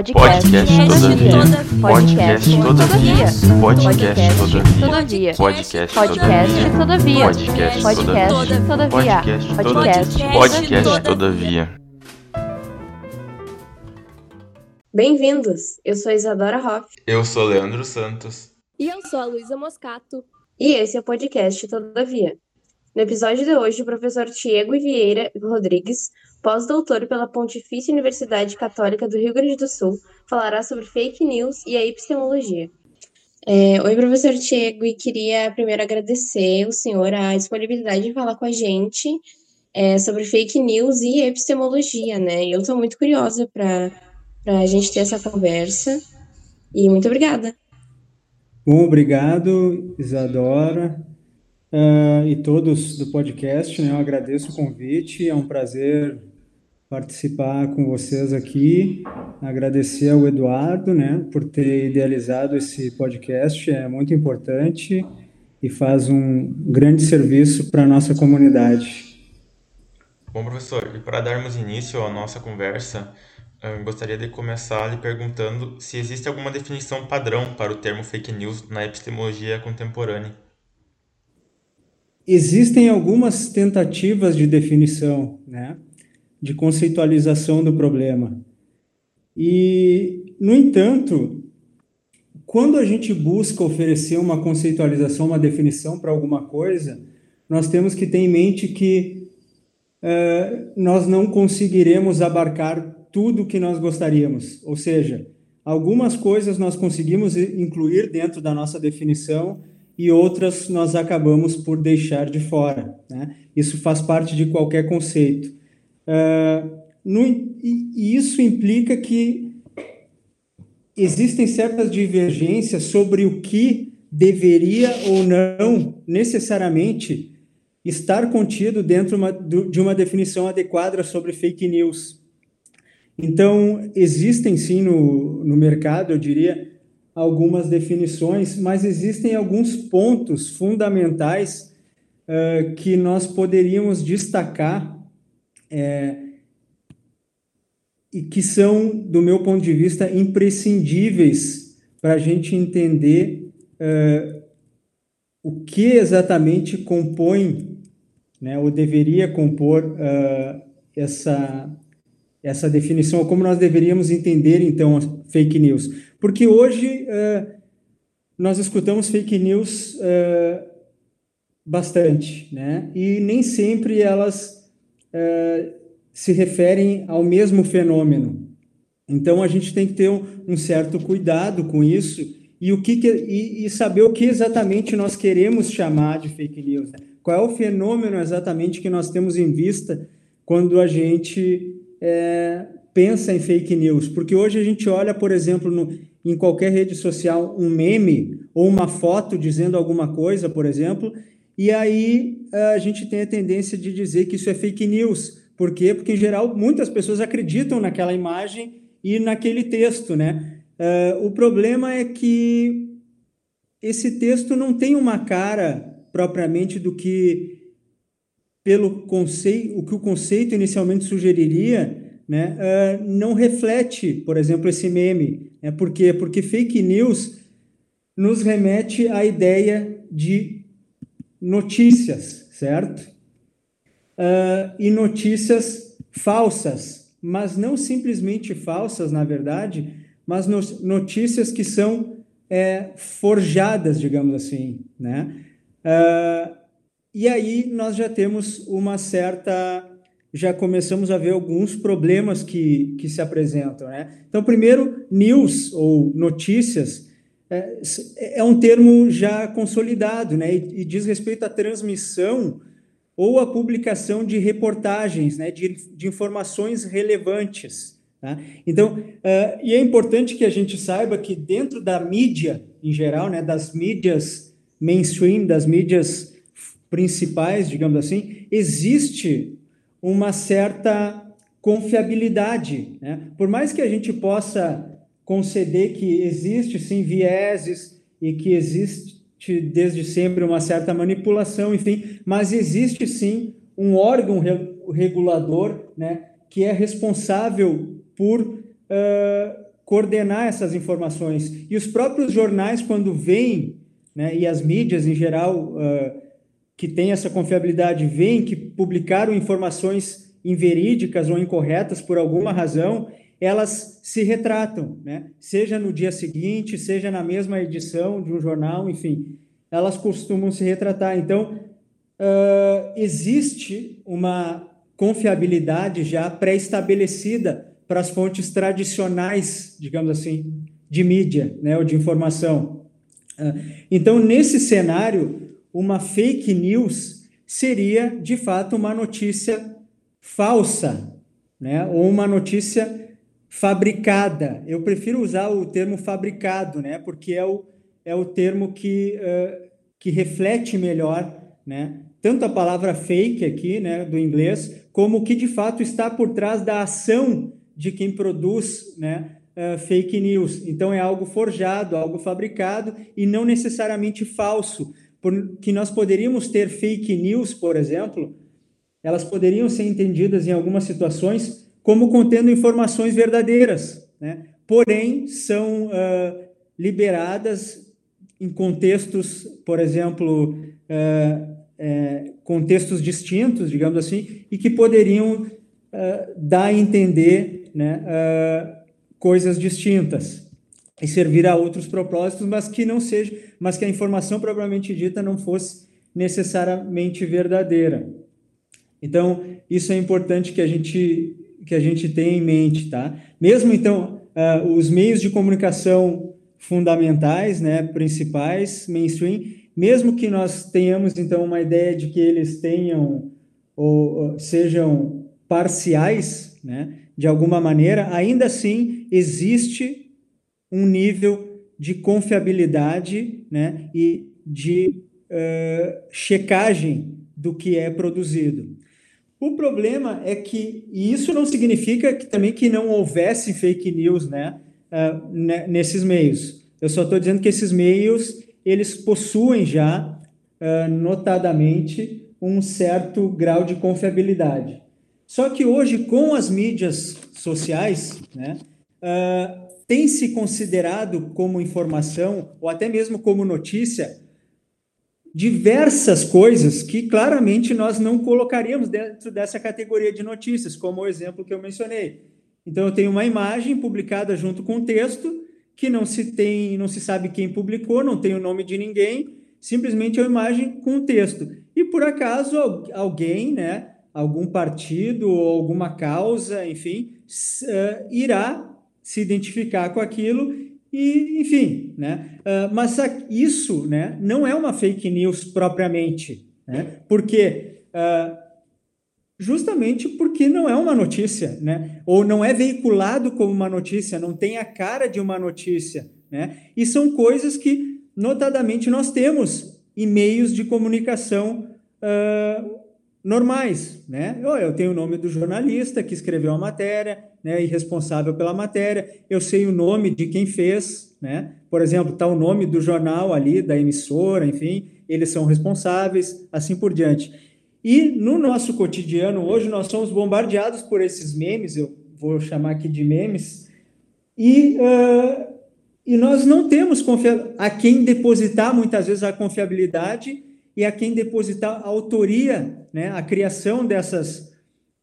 Podcast todavia. Podcast todavia. Podcast todavia. Podcast Podcast todavia. Podcast Podcast todavia. Podcast Podcast todavia. Bem-vindos! Eu sou a Isadora Hoff Eu sou Leandro Santos. E eu sou a Luísa Moscato. e esse é o podcast Todavia. No episódio de hoje, o professor Diego Vieira Rodrigues, pós-doutor pela Pontifícia Universidade Católica do Rio Grande do Sul, falará sobre fake news e a epistemologia. É, oi, professor Diego, e queria primeiro agradecer o senhor a disponibilidade de falar com a gente é, sobre fake news e epistemologia, né? Eu estou muito curiosa para a gente ter essa conversa. E muito obrigada. Bom, obrigado, Isadora, ah, e todos do podcast, né? Eu agradeço o convite, é um prazer participar com vocês aqui. Agradecer ao Eduardo, né, por ter idealizado esse podcast, é muito importante e faz um grande serviço para a nossa comunidade. Bom, professor, e para darmos início à nossa conversa, eu gostaria de começar lhe perguntando se existe alguma definição padrão para o termo fake news na epistemologia contemporânea. Existem algumas tentativas de definição, né, de conceitualização do problema. E, no entanto, quando a gente busca oferecer uma conceitualização, uma definição para alguma coisa, nós temos que ter em mente que eh, nós não conseguiremos abarcar tudo o que nós gostaríamos. Ou seja, algumas coisas nós conseguimos incluir dentro da nossa definição e outras nós acabamos por deixar de fora. Né? Isso faz parte de qualquer conceito. Uh, no, e isso implica que existem certas divergências sobre o que deveria ou não necessariamente estar contido dentro uma, de uma definição adequada sobre fake news. Então, existem sim no, no mercado, eu diria, algumas definições, mas existem alguns pontos fundamentais uh, que nós poderíamos destacar é, e que são, do meu ponto de vista, imprescindíveis para a gente entender uh, o que exatamente compõe, né, ou deveria compor uh, essa, essa definição, ou como nós deveríamos entender, então, as fake news. Porque hoje uh, nós escutamos fake news uh, bastante, né? E nem sempre elas uh, se referem ao mesmo fenômeno. Então a gente tem que ter um, um certo cuidado com isso e o que, que e, e, saber o que exatamente nós queremos chamar de fake news. Né? Qual é o fenômeno exatamente que nós temos em vista quando a gente é, pensa em fake news? Porque hoje a gente olha, por exemplo, no, em qualquer rede social um meme ou uma foto dizendo alguma coisa, por exemplo, e aí a gente tem a tendência de dizer que isso é fake news. Por quê? Porque, em geral, muitas pessoas acreditam naquela imagem e naquele texto, né? Uh, o problema é que esse texto não tem uma cara propriamente do que pelo conceito, o que o conceito inicialmente sugeriria, né, uh, não reflete, por exemplo, esse meme. Né? Por quê? Porque fake news nos remete à ideia de notícias, certo? Uh, e notícias falsas, mas não simplesmente falsas, na verdade, mas no, notícias que são é, forjadas, digamos assim, né? Uh, e aí nós já temos uma certa, já começamos a ver alguns problemas que, que se apresentam, né? Então, primeiro, news ou notícias é, é um termo já consolidado, né? E, diz respeito à transmissão ou à publicação de reportagens, né? De, de informações relevantes. Tá? Então, uh, e é importante que a gente saiba que dentro da mídia em geral, né? Das mídias mainstream, das mídias principais, digamos assim, existe uma certa confiabilidade. Né? Por mais que a gente possa conceder que existe sim vieses e que existe desde sempre uma certa manipulação, enfim, mas existe sim um órgão regulador, né, que é responsável por uh, coordenar essas informações. E os próprios jornais, quando vêm, né, e as mídias em geral, uh, que têm essa confiabilidade, veem que publicaram informações inverídicas ou incorretas por alguma razão, elas se retratam, né? seja no dia seguinte, seja na mesma edição de um jornal, enfim, elas costumam se retratar. Então, uh, existe uma confiabilidade já pré-estabelecida para as fontes tradicionais, digamos assim, de mídia, né, ou de informação. Uh, então, nesse cenário, uma fake news seria, de fato, uma notícia falsa, né, ou uma notícia fabricada. Eu prefiro usar o termo fabricado, né, porque é o, é o termo que, uh, que reflete melhor, né, tanto a palavra fake aqui, né, do inglês, como o que de fato está por trás da ação de quem produz, né, uh, fake news. Então é algo forjado, algo fabricado e não necessariamente falso, porque nós poderíamos ter fake news, por exemplo, elas poderiam ser entendidas em algumas situações como contendo informações verdadeiras, né? porém são uh, liberadas em contextos, por exemplo, uh, é, contextos distintos, digamos assim, e que poderiam uh, dar a entender né, uh, coisas distintas e servir a outros propósitos, mas que não seja, mas que a informação propriamente dita não fosse necessariamente verdadeira. Então, isso é importante que a gente que a gente tenha em mente, tá? Mesmo então, uh, os meios de comunicação fundamentais, né, principais, mainstream, mesmo que nós tenhamos então uma ideia de que eles tenham ou, ou sejam parciais, né, de alguma maneira, ainda assim existe um nível de confiabilidade, né, e de uh, checagem do que é produzido. O problema é que, e isso não significa que, também que não houvesse fake news, né, uh, nesses meios. Eu só estou dizendo que esses meios eles possuem já, uh, notadamente, um certo grau de confiabilidade. Só que hoje, com as mídias sociais, né, uh, tem se considerado como informação, ou até mesmo como notícia, diversas coisas que claramente nós não colocaríamos dentro dessa categoria de notícias, como o exemplo que eu mencionei. Então, eu tenho uma imagem publicada junto com o texto, que não se tem, não se sabe quem publicou, não tem o nome de ninguém, simplesmente é uma imagem com texto. E por acaso alguém, né, algum partido ou alguma causa, enfim, uh, irá se identificar com aquilo e, enfim, né? Uh, mas isso, né, não é uma fake news propriamente, né? Porque uh, justamente porque não é uma notícia, né? Ou não é veiculado como uma notícia, não tem a cara de uma notícia, né? E são coisas que, notadamente, nós temos em meios de comunicação uh, normais, né? Eu tenho o nome do jornalista que escreveu a matéria, né? E responsável pela matéria. Eu sei o nome de quem fez, né? Por exemplo, está o nome do jornal ali, da emissora, enfim, eles são responsáveis, assim por diante. E no nosso cotidiano, hoje, nós somos bombardeados por esses memes, eu vou chamar aqui de memes, e, uh, e nós não temos a quem depositar muitas vezes a confiabilidade e a quem depositar a autoria, né, a criação dessas,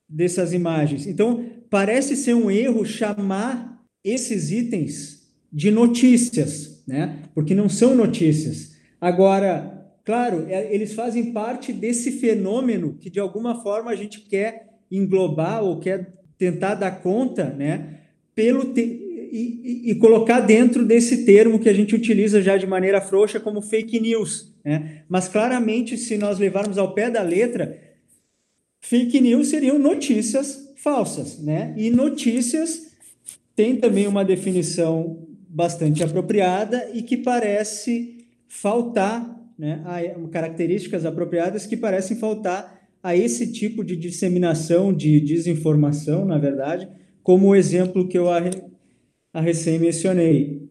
dessas imagens. Então, parece ser um erro chamar esses itens de notícias, né, porque não são notícias. Agora, Claro, é, eles fazem parte desse fenômeno que de alguma forma a gente quer englobar ou quer tentar dar conta, né? Pelo e, e, e, colocar dentro desse termo que a gente utiliza já de maneira frouxa como fake news, né? Mas claramente, se nós levarmos ao pé da letra, fake news seriam notícias falsas, né? E notícias tem também uma definição bastante apropriada e que parece faltar né, a, características apropriadas que parecem faltar a esse tipo de disseminação de desinformação, na verdade, como o exemplo que eu a, a recém mencionei.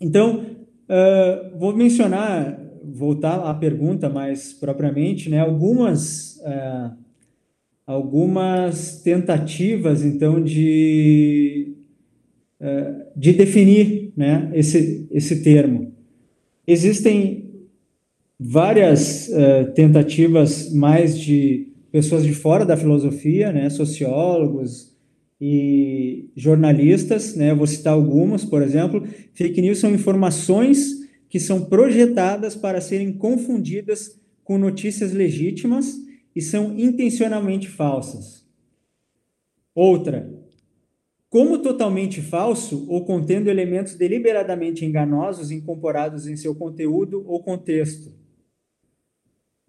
Então, uh, vou mencionar, voltar à pergunta mais propriamente, né, algumas, uh, algumas tentativas, então, de uh, de definir né, esse, esse termo. Existem várias uh, tentativas mais de pessoas de fora da filosofia, né, sociólogos e jornalistas, né, vou citar algumas, por exemplo, fake news são informações que são projetadas para serem confundidas com notícias legítimas e são intencionalmente falsas. Outra, como totalmente falso ou contendo elementos deliberadamente enganosos incorporados em seu conteúdo ou contexto.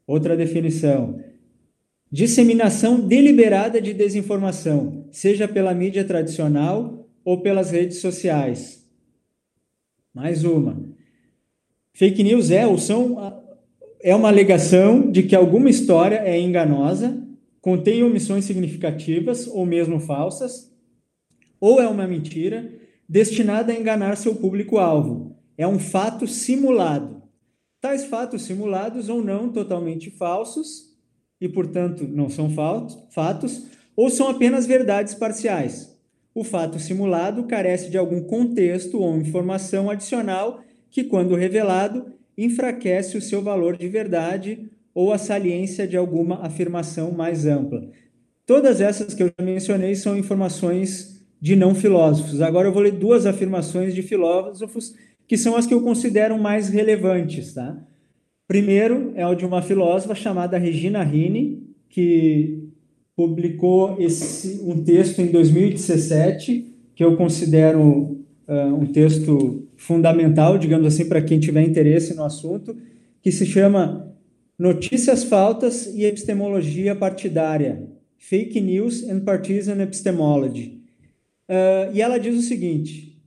Outra definição, disseminação deliberada de desinformação, seja pela mídia tradicional ou pelas redes sociais. Mais uma. Fake news é ou são é uma alegação de que alguma história é enganosa, contém omissões significativas ou mesmo falsas, ou é uma mentira destinada a enganar seu público-alvo. É um fato simulado. Tais fatos simulados ou não totalmente falsos, e portanto não são fatos, ou são apenas verdades parciais. O fato simulado carece de algum contexto ou informação adicional que, quando revelado, enfraquece o seu valor de verdade ou a saliência de alguma afirmação mais ampla. Todas essas que eu já mencionei são informações de não filósofos. Agora eu vou ler duas afirmações de filósofos que são as que eu considero mais relevantes, tá? Primeiro é o de uma filósofa chamada Regina Rini, que publicou esse, um texto em 2017, que eu considero uh, um texto fundamental, digamos assim, para quem tiver interesse no assunto, que se chama Notícias Faltas e Epistemologia Partidária, Fake News and Partisan Epistemology. Uh, e ela diz o seguinte: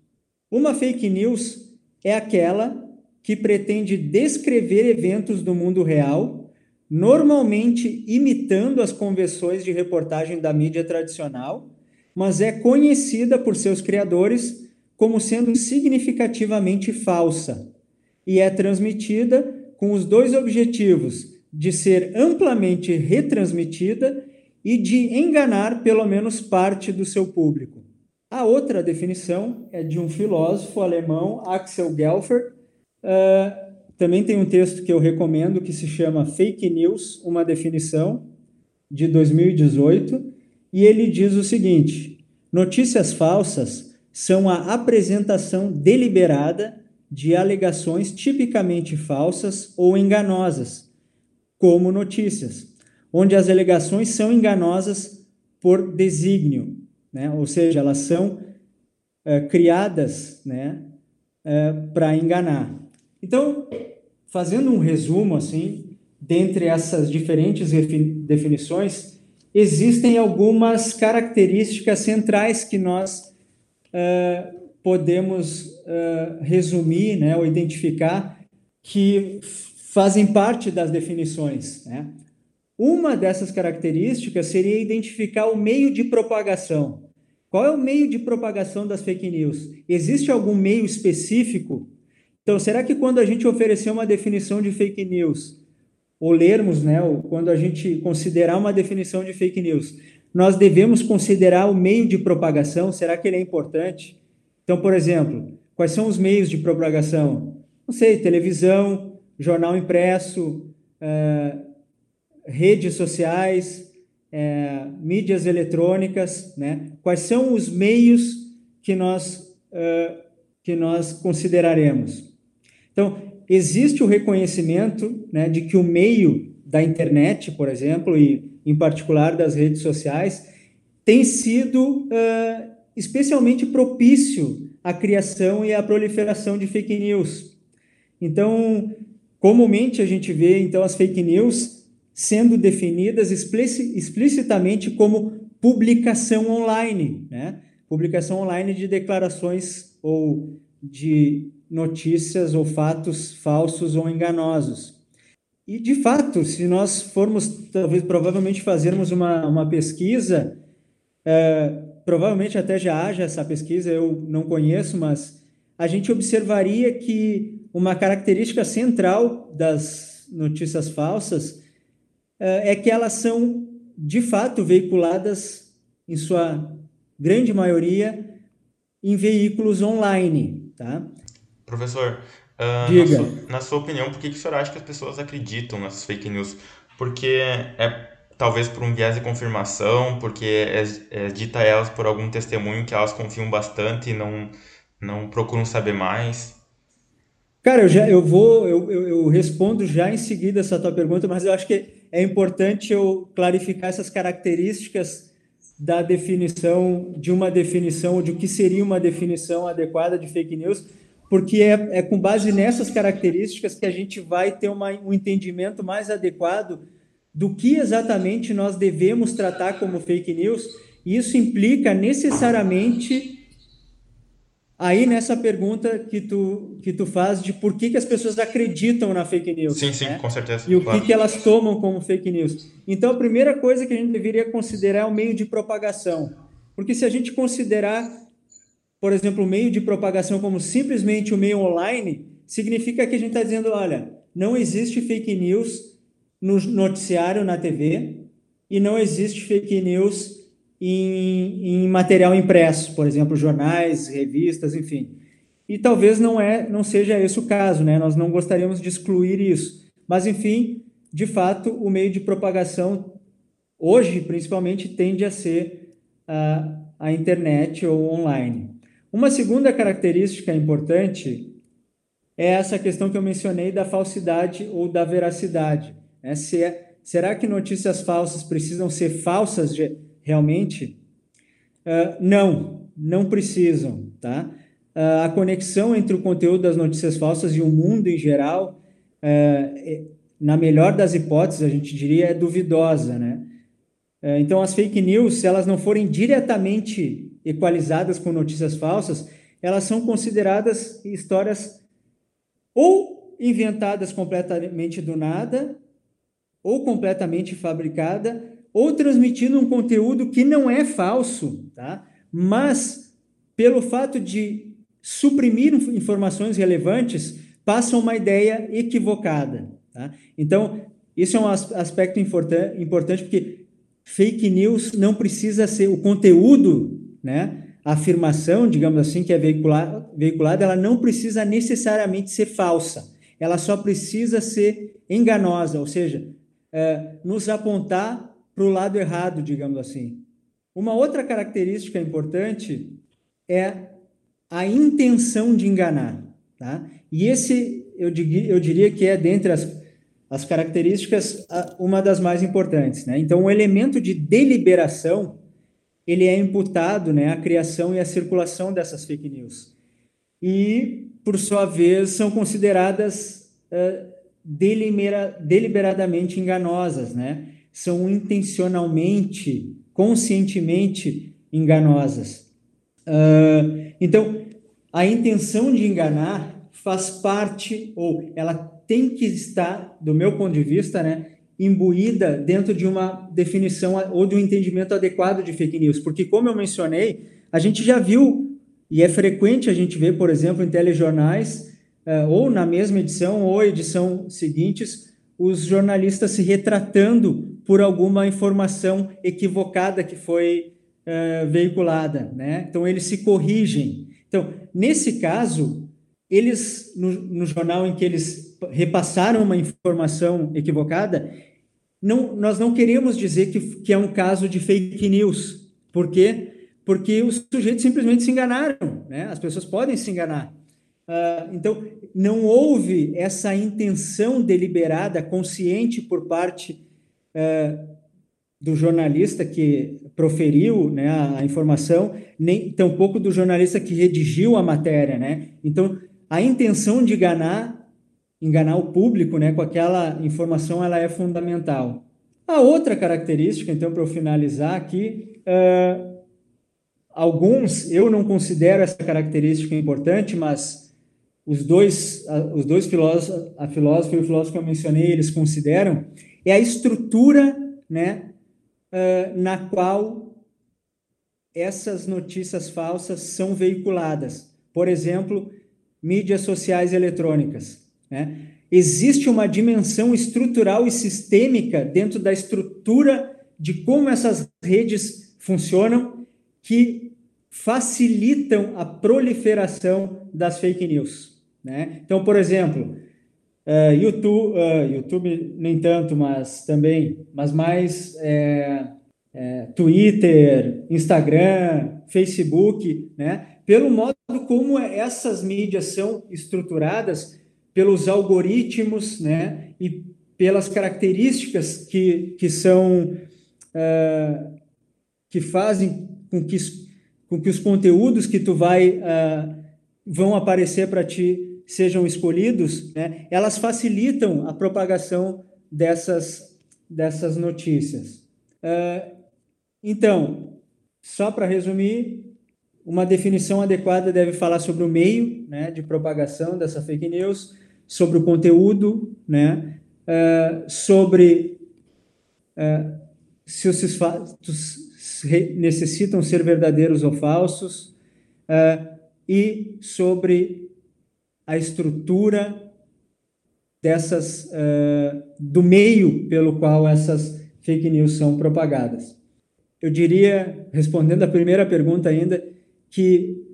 uma fake news é aquela que pretende descrever eventos do mundo real, normalmente imitando as convenções de reportagem da mídia tradicional, mas é conhecida por seus criadores como sendo significativamente falsa e é transmitida com os dois objetivos de ser amplamente retransmitida e de enganar pelo menos parte do seu público. A outra definição é de um filósofo alemão, Axel Gelfer. Uh, também tem um texto que eu recomendo que se chama Fake News, uma definição, de 2018, e ele diz o seguinte: notícias falsas são a apresentação deliberada de alegações tipicamente falsas ou enganosas, como notícias, onde as alegações são enganosas por desígnio, né? ou seja, elas são é, criadas né, é, para enganar. Então, fazendo um resumo assim, dentre essas diferentes definições, existem algumas características centrais que nós uh, podemos uh, resumir né, ou identificar que fazem parte das definições. Né? Uma dessas características seria identificar o meio de propagação. Qual é o meio de propagação das fake news? Existe algum meio específico? Então, será que quando a gente oferecer uma definição de fake news, ou lermos, né, ou quando a gente considerar uma definição de fake news, nós devemos considerar o meio de propagação, será que ele é importante? Então, por exemplo, quais são os meios de propagação? Não sei, televisão, jornal impresso, uh, redes sociais, uh, mídias eletrônicas, né? Quais são os meios que nós, uh, que nós consideraremos? Então, existe o reconhecimento né, de que o meio da internet, por exemplo, e em particular das redes sociais, tem sido uh, especialmente propício à criação e à proliferação de fake news. Então, comumente a gente vê então as fake news sendo definidas explicitamente como publicação online, né? Publicação online de declarações ou de notícias ou fatos falsos ou enganosos. E, de fato, se nós formos, talvez, provavelmente fazermos uma, uma pesquisa, é, provavelmente até já haja essa pesquisa, eu não conheço, mas a gente observaria que uma característica central das notícias falsas é, é que elas são, de fato, veiculadas, em sua grande maioria, em veículos online, tá? Professor, uh, na, sua, na, sua, opinião, por que, que o senhor acha que as pessoas acreditam nessas fake news? Porque é talvez por um viés de confirmação, porque é, é dita a elas por algum testemunho que elas confiam bastante e não, não procuram saber mais? Cara, eu já eu vou, eu, eu, eu, respondo já em seguida essa tua pergunta, mas eu acho que é importante eu clarificar essas características da definição, de uma definição, ou de o que seria uma definição adequada de fake news, porque é, é com base nessas características que a gente vai ter uma, um entendimento mais adequado do que exatamente nós devemos tratar como fake news. E isso implica necessariamente aí nessa pergunta que tu, que tu faz de por que, que as pessoas acreditam na fake news. Sim, sim, né? com certeza. E o claro. que, que elas tomam como fake news. Então, a primeira coisa que a gente deveria considerar é o meio de propagação. Porque se a gente considerar, por exemplo, o meio de propagação como simplesmente o meio online, significa que a gente está dizendo, olha, não existe fake news no noticiário, na TV, e não existe fake news em, em material impresso, por exemplo, jornais, revistas, enfim. E talvez não é, não seja esse o caso, né? Nós não gostaríamos de excluir isso. Mas enfim, de fato, o meio de propagação hoje, principalmente, tende a ser a, a internet ou online. Uma segunda característica importante é essa questão que eu mencionei da falsidade ou da veracidade. Né? Se é, será que notícias falsas precisam ser falsas realmente? Uh, não, não precisam, tá? Uh, a conexão entre o conteúdo das notícias falsas e o mundo em geral, uh, na melhor das hipóteses, a gente diria, é duvidosa, né? então, as fake news, se elas não forem diretamente equalizadas com notícias falsas, elas são consideradas histórias ou inventadas completamente do nada, ou completamente fabricada, ou transmitindo um conteúdo que não é falso, tá? mas pelo fato de suprimir informações relevantes, passam uma ideia equivocada. Tá? Então, isso é um aspecto importante, porque fake news não precisa ser o conteúdo, né? a afirmação, digamos assim, que é veiculada, ela não precisa necessariamente ser falsa. Ela só precisa ser enganosa, ou seja, é, nos apontar para o lado errado, digamos assim. Uma outra característica importante é a intenção de enganar. Tá? E esse, eu, eu diria que é, dentre as, as características, uma das mais importantes. Né? Então, o elemento de deliberação, ele é imputado né, à criação e à circulação dessas fake news. E, por sua vez, são consideradas uh, delibera, deliberadamente enganosas, né? são intencionalmente, conscientemente enganosas. Uh, então, a intenção de enganar faz parte, ou ela tem que estar, do meu ponto de vista, né, imbuída dentro de uma definição ou de um entendimento adequado de fake news. Porque, como eu mencionei, a gente já viu, e é frequente a gente ver, por exemplo, em telejornais, uh, ou na mesma edição ou edição seguintes, os jornalistas se retratando por alguma informação equivocada que foi uh, veiculada, né? Então eles se corrigem. Então nesse caso eles no, no, jornal em que eles repassaram uma informação equivocada, não, nós não queremos dizer que, que é um caso de fake news, por quê? Porque os sujeitos simplesmente se enganaram, né? As pessoas podem se enganar. Uh, então, não houve essa intenção deliberada, consciente por parte é, do jornalista que proferiu né, a, a, informação, nem tampouco do jornalista que redigiu a matéria, né? Então, a intenção de enganar, enganar o público, né, com aquela informação, ela é fundamental. A outra característica, então, para eu finalizar aqui, é, alguns eu não considero essa característica importante, mas os dois, os dois filósofos, a filósofa e o filósofo que eu mencionei, eles consideram é a estrutura né, uh, na qual essas notícias falsas são veiculadas. Por exemplo, mídias sociais eletrônicas. Né? Existe uma dimensão estrutural e sistêmica dentro da estrutura de como essas redes funcionam que facilitam a proliferação das fake news. Né? Então, por exemplo, uh, YouTube, uh, YouTube nem tanto, mas também, mas mais é, é, Twitter, Instagram, Facebook, né? pelo modo como essas mídias são estruturadas, pelos algoritmos né? e pelas características que, que são uh, que fazem com que, com que os conteúdos que tu vai uh, vão aparecer para ti sejam escolhidos, né? elas facilitam a propagação dessas, dessas notícias. Uh, então, só para resumir, uma definição adequada deve falar sobre o meio né, de propagação dessa fake news, sobre o conteúdo, né, uh, sobre uh, se os fatos necessitam ser verdadeiros ou falsos, uh, e sobre a estrutura dessas do meio pelo qual essas fake news são propagadas. Eu diria, respondendo a primeira pergunta ainda, que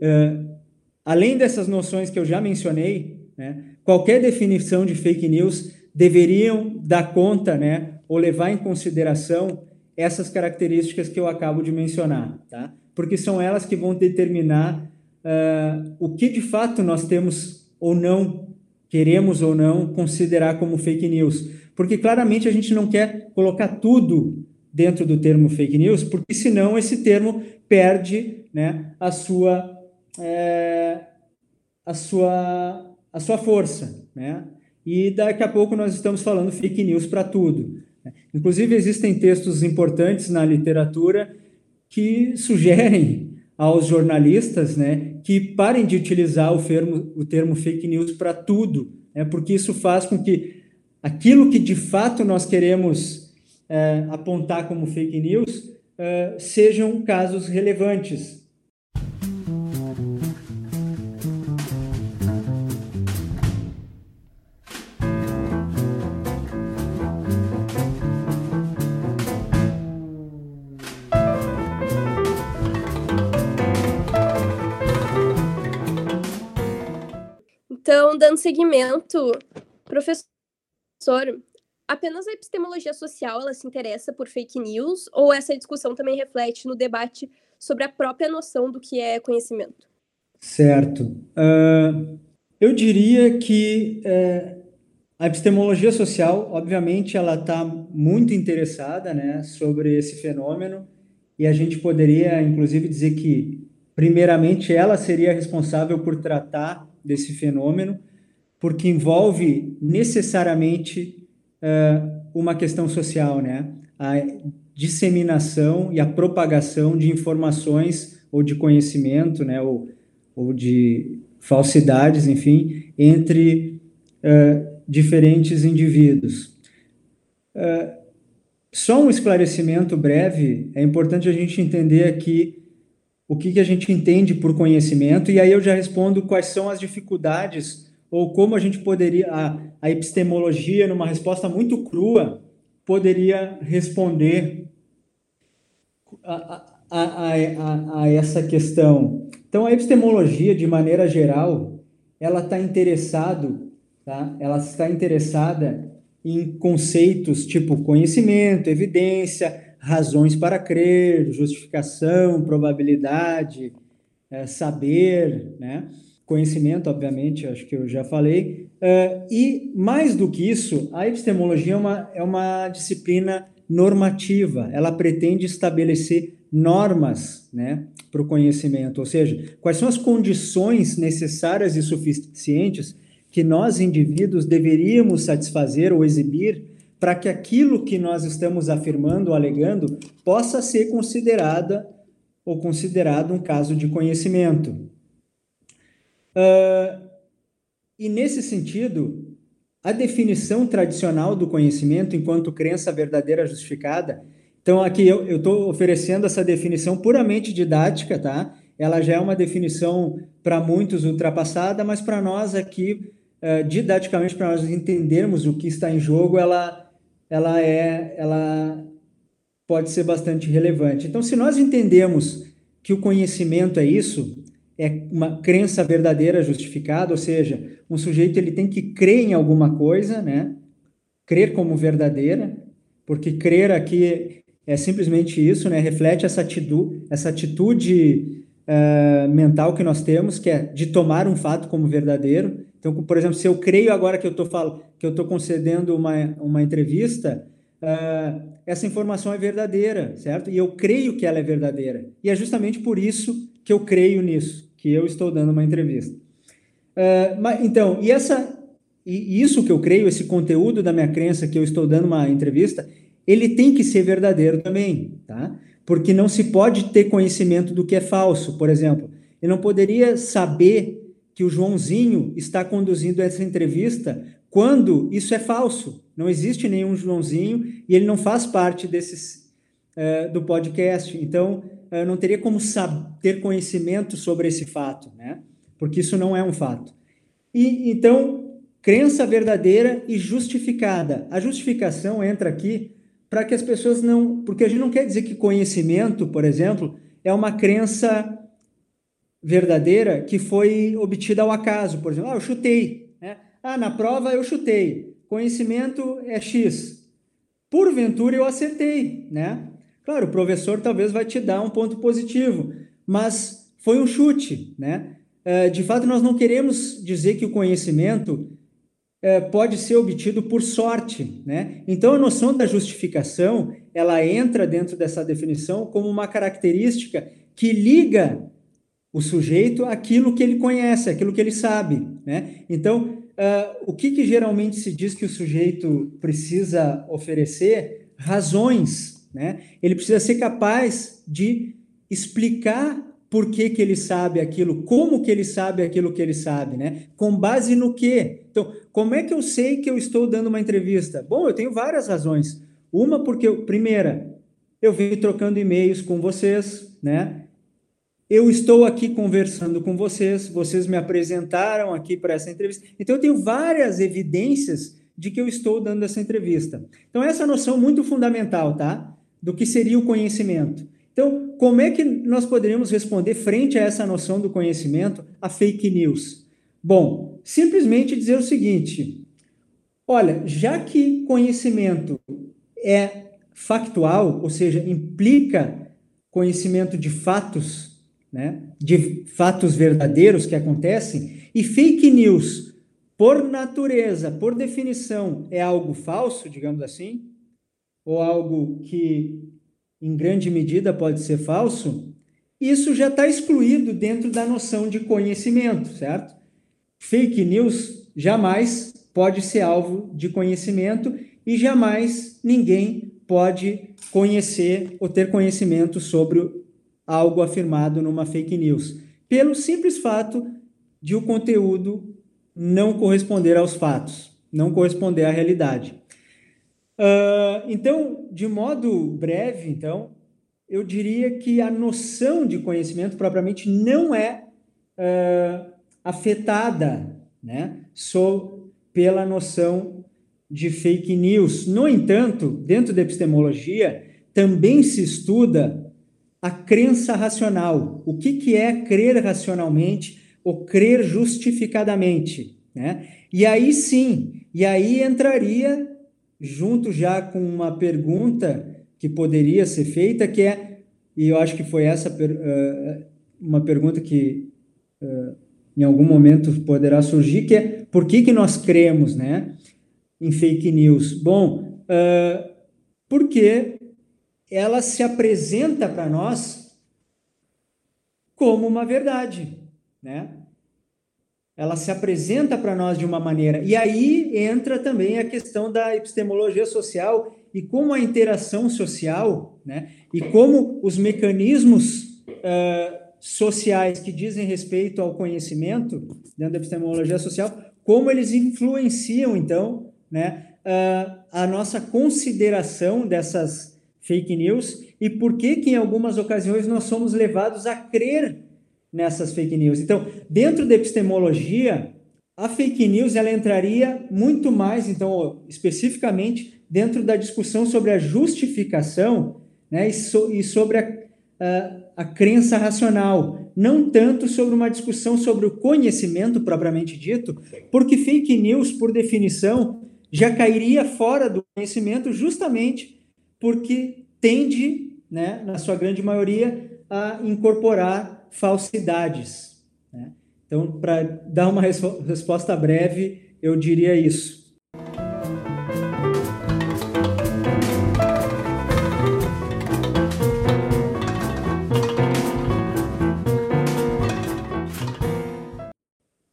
além dessas noções que eu já mencionei, né, qualquer definição de fake news deveriam dar conta, né, ou levar em consideração essas características que eu acabo de mencionar, tá? Porque são elas que vão determinar uh, o que de fato nós temos ou não, queremos ou não considerar como fake news. Porque claramente a gente não quer colocar tudo dentro do termo fake news, porque senão esse termo perde né, a sua. É, a sua a sua força, né? E daqui a pouco nós estamos falando fake news para tudo. Inclusive, existem textos importantes na literatura que sugerem aos jornalistas né, que parem de utilizar o termo, o termo fake news para tudo, né, porque isso faz com que aquilo que de fato nós queremos é, apontar como fake news é, sejam casos relevantes, Dando seguimento, professor, apenas a epistemologia social ela se interessa por fake news ou essa discussão também reflete no debate sobre a própria noção do que é conhecimento? Certo. Uh, eu diria que uh, a epistemologia social, obviamente, ela está muito interessada né, sobre esse fenômeno e a gente poderia, inclusive, dizer que, primeiramente, ela seria responsável por tratar desse fenômeno, porque envolve necessariamente uh, uma questão social, né? A disseminação e a propagação de informações ou de conhecimento, né? Ou, ou de falsidades, enfim, entre uh, diferentes indivíduos. Uh, só um esclarecimento breve, é importante a gente entender aqui o que, que a gente entende por conhecimento, e aí eu já respondo quais são as dificuldades ou como a gente poderia, a, a epistemologia, numa resposta muito crua, poderia responder a, a, a, a, essa questão. Então, a epistemologia, de maneira geral, ela está interessado, tá? Ela está interessada em conceitos tipo conhecimento, evidência, razões para crer, justificação, probabilidade, é, saber, né? conhecimento, obviamente, acho que eu já falei. Uh, e, mais do que isso, a epistemologia é uma, é uma disciplina normativa, ela pretende estabelecer normas né, para o conhecimento, ou seja, quais são as condições necessárias e suficientes que nós, indivíduos, deveríamos satisfazer ou exibir para que aquilo que nós estamos afirmando alegando possa ser considerada ou considerado um caso de conhecimento. Uh, e nesse sentido, a definição tradicional do conhecimento enquanto crença verdadeira justificada. Então, aqui eu estou oferecendo essa definição puramente didática, tá? Ela já é uma definição para muitos ultrapassada, mas para nós aqui, uh, didaticamente, para nós entendermos o que está em jogo, ela ela é, ela pode ser bastante relevante. Então, se nós entendemos que o conhecimento é isso, é uma crença verdadeira justificada, ou seja, um sujeito ele tem que crer em alguma coisa, né? Crer como verdadeira, porque crer aqui é simplesmente isso, né? Reflete essa atitude, essa atitude uh, mental que nós temos, que é de tomar um fato como verdadeiro. Então, por exemplo, se eu creio agora que eu estou que eu estou concedendo uma, uma entrevista, uh, essa informação é verdadeira, certo? E eu creio que ela é verdadeira. E é justamente por isso que eu creio nisso, que eu estou dando uma entrevista. Uh, mas, então, e essa e isso que eu creio, esse conteúdo da minha crença que eu estou dando uma entrevista, ele tem que ser verdadeiro também, tá? Porque não se pode ter conhecimento do que é falso. Por exemplo, eu não poderia saber que o Joãozinho está conduzindo essa entrevista quando isso é falso. Não existe nenhum Joãozinho e ele não faz parte desses uh, do podcast. Então, uh, não teria como ter conhecimento sobre esse fato, né? Porque isso não é um fato. E então, crença verdadeira e justificada. A justificação entra aqui para que as pessoas não, porque a gente não quer dizer que conhecimento, por exemplo, é uma crença verdadeira que foi obtida ao acaso. Por exemplo, ah, eu chutei. Ah, na prova eu chutei. Conhecimento é X. Porventura eu acertei, né? Claro, o professor talvez vai te dar um ponto positivo, mas foi um chute, né? É, de fato, nós não queremos dizer que o conhecimento é, pode ser obtido por sorte, né? Então, a noção da justificação, ela entra dentro dessa definição como uma característica que liga o sujeito àquilo que ele conhece, àquilo que ele sabe, né? Então, uh, o que, que geralmente se diz que o sujeito precisa oferecer? Razões, né? Ele precisa ser capaz de explicar por que, que ele sabe aquilo, como que ele sabe aquilo que ele sabe, né? Com base no quê? Então, como é que eu sei que eu estou dando uma entrevista? Bom, eu tenho várias razões. Uma porque, eu, primeira, eu venho trocando e-mails com vocês, né? Eu estou aqui conversando com vocês, vocês me apresentaram aqui para essa entrevista. Então, eu tenho várias evidências de que eu estou dando essa entrevista. Então, essa noção muito fundamental, tá? Do que seria o conhecimento. Então, como é que nós poderíamos responder frente a essa noção do conhecimento, a fake news? Bom, simplesmente dizer o seguinte: olha, já que conhecimento é factual, ou seja, implica conhecimento de fatos, né, de fatos verdadeiros que acontecem, e fake news, por natureza, por definição, é algo falso, digamos assim, ou algo que em grande medida pode ser falso, isso já está excluído dentro da noção de conhecimento, certo? Fake news jamais pode ser alvo de conhecimento e jamais ninguém pode conhecer ou ter conhecimento sobre algo afirmado numa fake news, pelo simples fato de o conteúdo não corresponder aos fatos, não corresponder à realidade. Uh, então, de modo breve, então, eu diria que a noção de conhecimento propriamente não é uh, afetada, né, so, pela noção de fake news. No entanto, dentro da epistemologia, também se estuda a crença racional. O que, que é crer racionalmente ou crer justificadamente? Né? E aí sim, e aí entraria, junto já com uma pergunta que poderia ser feita, que é, e eu acho que foi essa uh, uma pergunta que uh, em algum momento poderá surgir, que é por que, que nós cremos né, em fake news? Bom, uh, porque ela se apresenta para nós como uma verdade, né? Ela se apresenta para nós de uma maneira. E aí entra também a questão da epistemologia social e como a interação social, né? E como os mecanismos uh, sociais que dizem respeito ao conhecimento dentro da epistemologia social, como eles influenciam, então, né, uh, a nossa consideração dessas fake news e por que que em algumas ocasiões nós somos levados a crer nessas fake news. Então, dentro da epistemologia, a fake news ela entraria muito mais, então, especificamente dentro da discussão sobre a justificação, né, e, so, e sobre a, a crença racional, não tanto sobre uma discussão sobre o conhecimento propriamente dito, porque fake news, por definição, já cairia fora do conhecimento justamente porque tende, né, na sua grande maioria, a incorporar falsidades. Né? Então, para dar uma resposta breve, eu diria isso.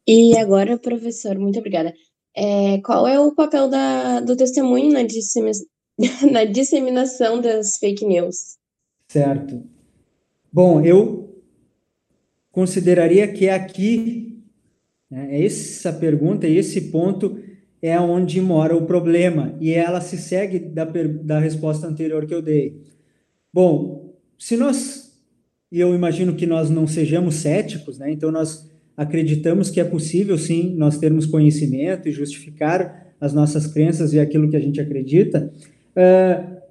E agora, professor, muito obrigada. É, qual é o papel da, do testemunho na, dissemi na disseminação das fake news? Certo. Bom, eu consideraria que aqui, né, essa pergunta, esse ponto é onde mora o problema, e ela se segue da, da resposta anterior que eu dei. Bom, se nós, e eu imagino que nós não sejamos céticos, né, então nós acreditamos que é possível, sim, nós termos conhecimento e justificar as nossas crenças e aquilo que a gente acredita. Uh,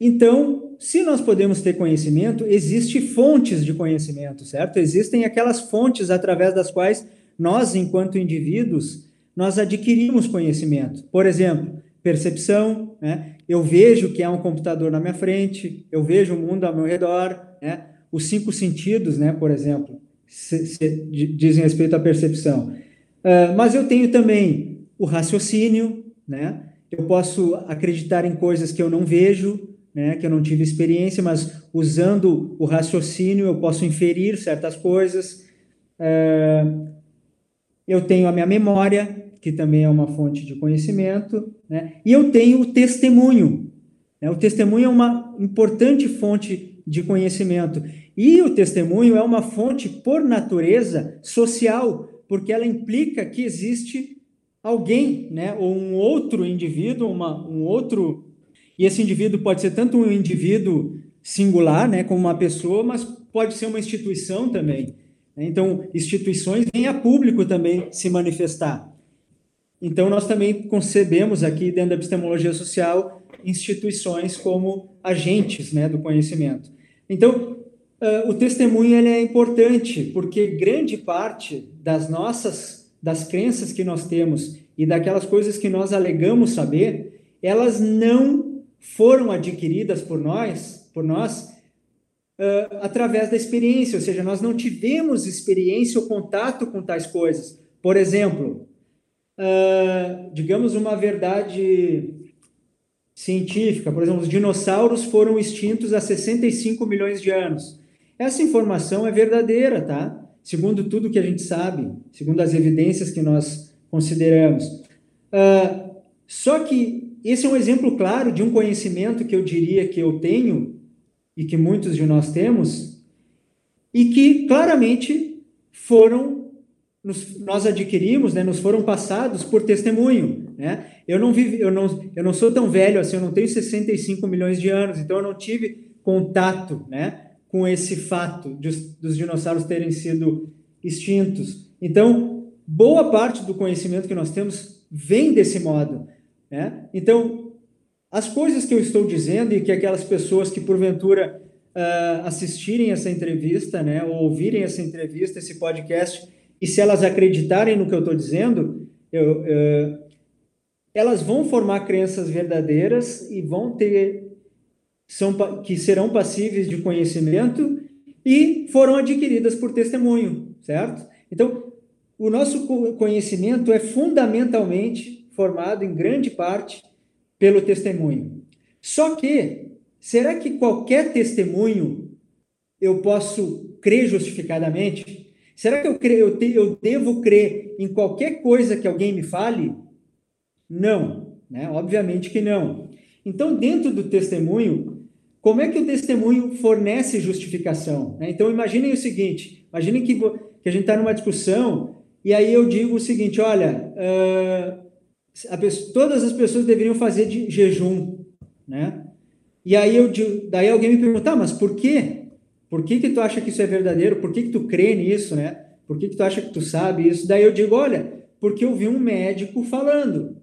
então, se nós podemos ter conhecimento, existem fontes de conhecimento, certo? Existem aquelas fontes através das quais nós, enquanto indivíduos, nós adquirimos conhecimento. Por exemplo, percepção, né? Eu vejo que há um computador na minha frente, eu vejo o mundo ao meu redor, né? Os cinco sentidos, né? Por exemplo, se, se, dizem respeito à percepção. Uh, mas eu tenho também o raciocínio, né? Eu posso acreditar em coisas que eu não vejo, né? Que eu não tive experiência, mas usando o raciocínio eu posso inferir certas coisas. Uh, eu tenho a minha memória, que também é uma fonte de conhecimento, né? E eu tenho o testemunho. Né? O testemunho é uma importante fonte de conhecimento. E o testemunho é uma fonte, por natureza, social, porque ela implica que existe alguém, né, ou um outro indivíduo, uma, um outro. E esse indivíduo pode ser tanto um indivíduo singular, né, como uma pessoa, mas pode ser uma instituição também. Então, instituições vêm a público também se manifestar. Então, nós também concebemos aqui, dentro da epistemologia social, instituições como agentes né, do conhecimento. Então, uh, o testemunho ele é importante, porque grande parte das nossas, das crenças que nós temos e daquelas coisas que nós alegamos saber, elas não foram adquiridas por nós, por nós, uh, através da experiência, ou seja, nós não tivemos experiência ou contato com tais coisas. Por exemplo, uh, digamos uma verdade científica, por exemplo, os dinossauros foram extintos há 65 milhões de anos. Essa informação é verdadeira, tá? Segundo tudo que a gente sabe, segundo as evidências que nós consideramos. Uh, só que esse é um exemplo claro de um conhecimento que eu diria que eu tenho e que muitos de nós temos, e que claramente foram, nos, nós adquirimos, né, nos foram passados por testemunho. Né? Eu, não vive, eu, não, eu não sou tão velho assim, eu não tenho 65 milhões de anos, então eu não tive contato né, com esse fato de, dos dinossauros terem sido extintos. Então, boa parte do conhecimento que nós temos vem desse modo. Né? Então, as coisas que eu estou dizendo e que aquelas pessoas que porventura uh, assistirem essa entrevista, né, ou ouvirem essa entrevista, esse podcast, e se elas acreditarem no que eu estou dizendo, eu, uh, elas vão formar crenças verdadeiras e vão ter são que serão passíveis de conhecimento e foram adquiridas por testemunho, certo? Então, o nosso conhecimento é fundamentalmente formado em grande parte pelo testemunho. Só que, será que qualquer testemunho eu posso crer justificadamente? Será que eu, eu, te, eu devo crer em qualquer coisa que alguém me fale? Não, né? obviamente que não. Então, dentro do testemunho, como é que o testemunho fornece justificação? Né? Então, imaginem o seguinte: imaginem que, que a gente está numa discussão e aí eu digo o seguinte: olha, uh, pessoa, todas as pessoas deveriam fazer de jejum, né? E aí eu daí alguém me pergunta, ah, mas por quê? Por que que tu acha que isso é verdadeiro? Por que que tu crê nisso, né? Por que que tu acha que tu sabe isso? Daí eu digo, olha, porque eu vi um médico falando.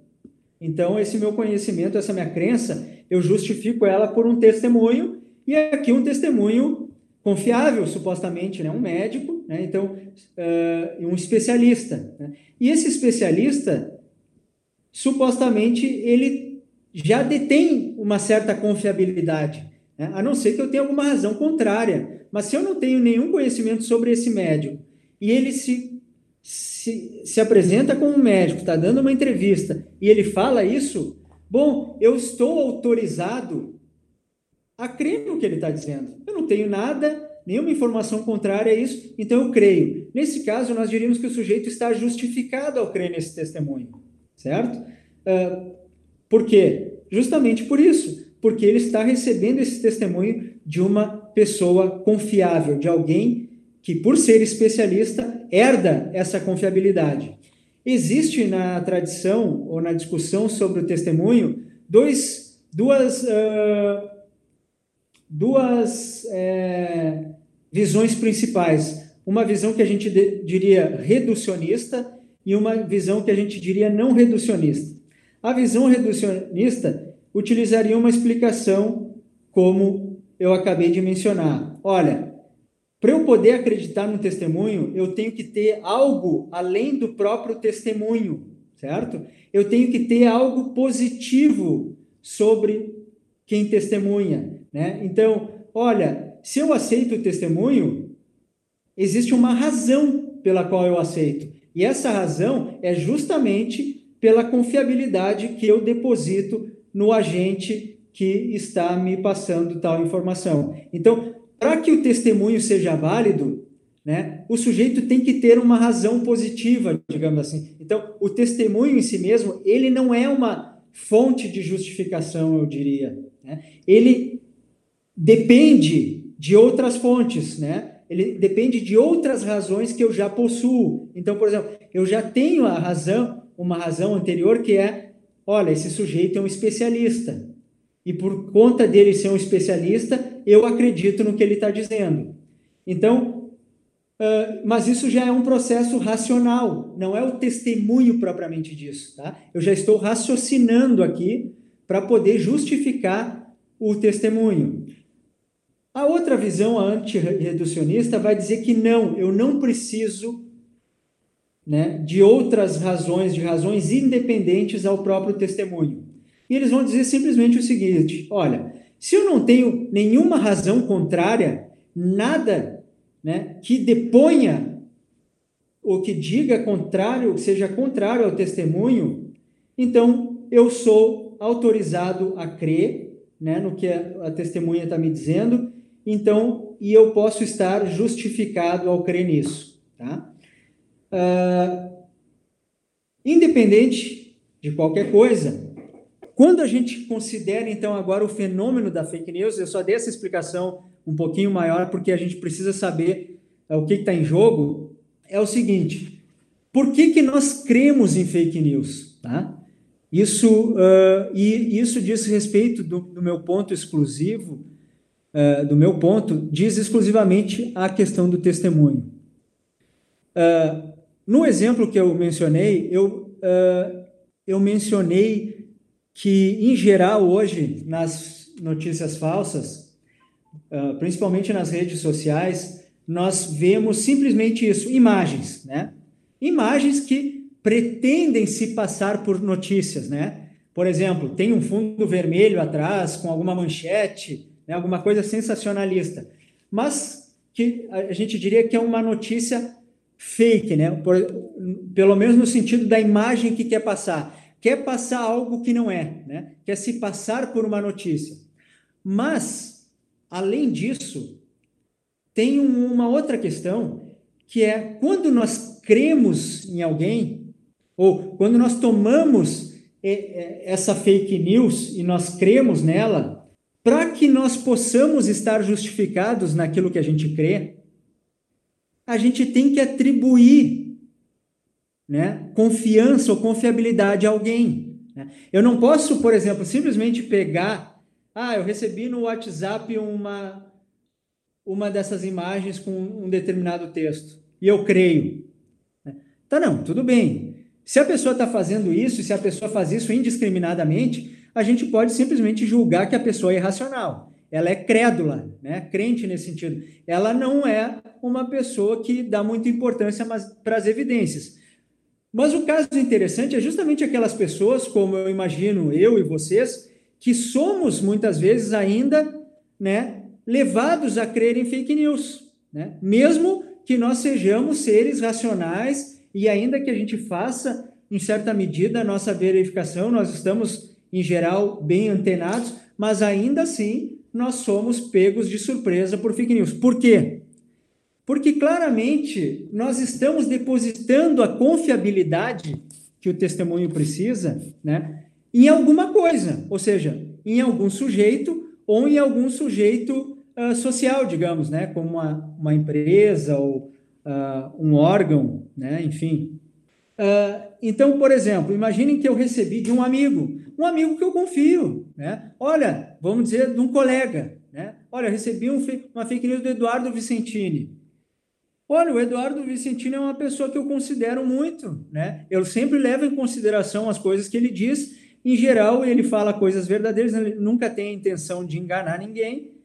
Então esse meu conhecimento, essa minha crença, eu justifico ela por um testemunho e aqui um testemunho confiável, supostamente, né? um médico, né? então, uh, um especialista. Né? E esse especialista, supostamente, ele já detém uma certa confiabilidade, né? a não ser que eu tenha alguma razão contrária. Mas se eu não tenho nenhum conhecimento sobre esse médico e ele se, se, se apresenta como médico, está dando uma entrevista e ele fala isso, bom, eu estou autorizado a crer no que ele está dizendo. Eu não tenho nada, nenhuma informação contrária a isso, então eu creio. Nesse caso, nós diríamos que o sujeito está justificado ao crer nesse testemunho, certo? Uh, por quê? Justamente por isso, porque ele está recebendo esse testemunho de uma pessoa confiável, de alguém que, por ser especialista, herda essa confiabilidade. Existe na tradição ou na discussão sobre o testemunho dois, duas. Uh, duas é, visões principais. Uma visão que a gente de, diria reducionista e uma visão que a gente diria não reducionista. A visão reducionista utilizaria uma explicação como eu acabei de mencionar. Olha, para eu poder acreditar no testemunho, eu tenho que ter algo além do próprio testemunho, certo? Eu tenho que ter algo positivo sobre quem testemunha. Né? Então, olha, se eu aceito o testemunho, existe uma razão pela qual eu aceito. E essa razão é justamente pela confiabilidade que eu deposito no agente que está me passando tal informação. Então, para que o testemunho seja válido, né, o sujeito tem que ter uma razão positiva, digamos assim. Então, o testemunho em si mesmo, ele não é uma fonte de justificação, eu diria. Né? Ele depende de outras fontes, né? Ele depende de outras razões que eu já possuo. Então, por exemplo, eu já tenho a razão, uma razão anterior que é, olha, esse sujeito é um especialista. E por conta dele ser um especialista, eu acredito no que ele está dizendo. Então, uh, mas isso já é um processo racional, não é o testemunho propriamente disso, tá? Eu já estou raciocinando aqui para poder justificar o testemunho. A outra visão, a antirreducionista, vai dizer que não, eu não preciso né, de outras razões, de razões independentes ao próprio testemunho. E eles vão dizer simplesmente o seguinte: olha, se eu não tenho nenhuma razão contrária, nada né, que deponha ou que diga contrário, seja contrário ao testemunho, então eu sou autorizado a crer né, no que a, a testemunha está me dizendo então, e eu posso estar justificado ao crer nisso, tá? Uh, independente de qualquer coisa, quando a gente considera, então, agora o fenômeno da fake news, eu só dei essa explicação um pouquinho maior, porque a gente precisa saber uh, o que está em jogo, é o seguinte, por que, que nós cremos em fake news, tá? Isso, uh, e isso diz respeito do, do meu ponto exclusivo uh, do meu ponto, diz exclusivamente a questão do testemunho. Uh, no exemplo que eu mencionei, eu, eu mencionei que, em geral, hoje, nas notícias falsas, principalmente nas redes sociais, nós vemos simplesmente isso, imagens, né? Imagens que pretendem se passar por notícias, né? Por exemplo, tem um fundo vermelho atrás com alguma manchete né, alguma coisa sensacionalista, mas que a gente diria que é uma notícia fake, né? Por, pelo menos no sentido da imagem que quer passar. Quer passar algo que não é, né? Quer se passar por uma notícia. Mas, além disso, tem uma outra questão, que é quando nós cremos em alguém, ou quando nós tomamos é, é, essa fake news e nós cremos nela, para que nós possamos estar justificados naquilo que a gente crê, a gente tem que atribuir né, confiança ou confiabilidade a alguém. Né? Eu não posso, por exemplo, simplesmente pegar, ah, eu recebi no WhatsApp uma, uma dessas imagens com um determinado texto e eu creio. Né? Tá, não, tudo bem. Se a pessoa está fazendo isso, se a pessoa faz isso indiscriminadamente, a gente pode simplesmente julgar que a pessoa é irracional. ela é crédula, né? crente nesse sentido. Ela não é uma pessoa que dá muita importância para as evidências. Mas o caso interessante é justamente aquelas pessoas, como eu imagino eu e vocês, que somos muitas vezes ainda né, levados a crer em fake news, né? mesmo que nós sejamos seres racionais e ainda que a gente faça, em certa medida, a nossa verificação, nós estamos, em geral, bem antenados, mas ainda assim nós somos pegos de surpresa por fake news. Por quê? Porque claramente nós estamos depositando a confiabilidade que o testemunho precisa, né, em alguma coisa, ou seja, em algum sujeito ou em algum sujeito uh, social, digamos, né, como uma, uma empresa ou uh, um órgão, né, enfim. Uh, então, por exemplo, imaginem que eu recebi de um amigo, um amigo que eu confio, né? Olha, vamos dizer, de um colega, né? Olha, recebi um, uma fake news do Eduardo Vicentini. Olha, o Eduardo Vicentino é uma pessoa que eu considero muito, né? Eu sempre levo em consideração as coisas que ele diz. Em geral, ele fala coisas verdadeiras, ele nunca tem a intenção de enganar ninguém.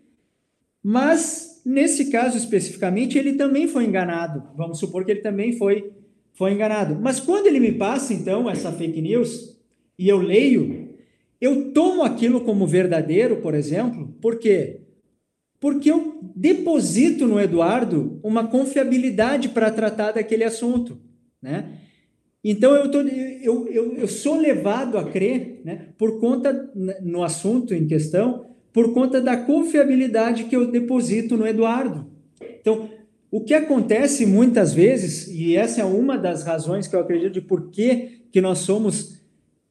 Mas, nesse caso especificamente, ele também foi enganado. Vamos supor que ele também foi, foi enganado. Mas quando ele me passa, então, essa fake news, e eu leio, eu tomo aquilo como verdadeiro, por exemplo, por quê? Porque eu deposito no Eduardo uma confiabilidade para tratar daquele assunto, né? Então eu, tô, eu, eu, eu sou levado a crer, né, por conta no assunto em questão, por conta da confiabilidade que eu deposito no Eduardo. Então, o que acontece muitas vezes, e essa é uma das razões que eu acredito de por que, que nós somos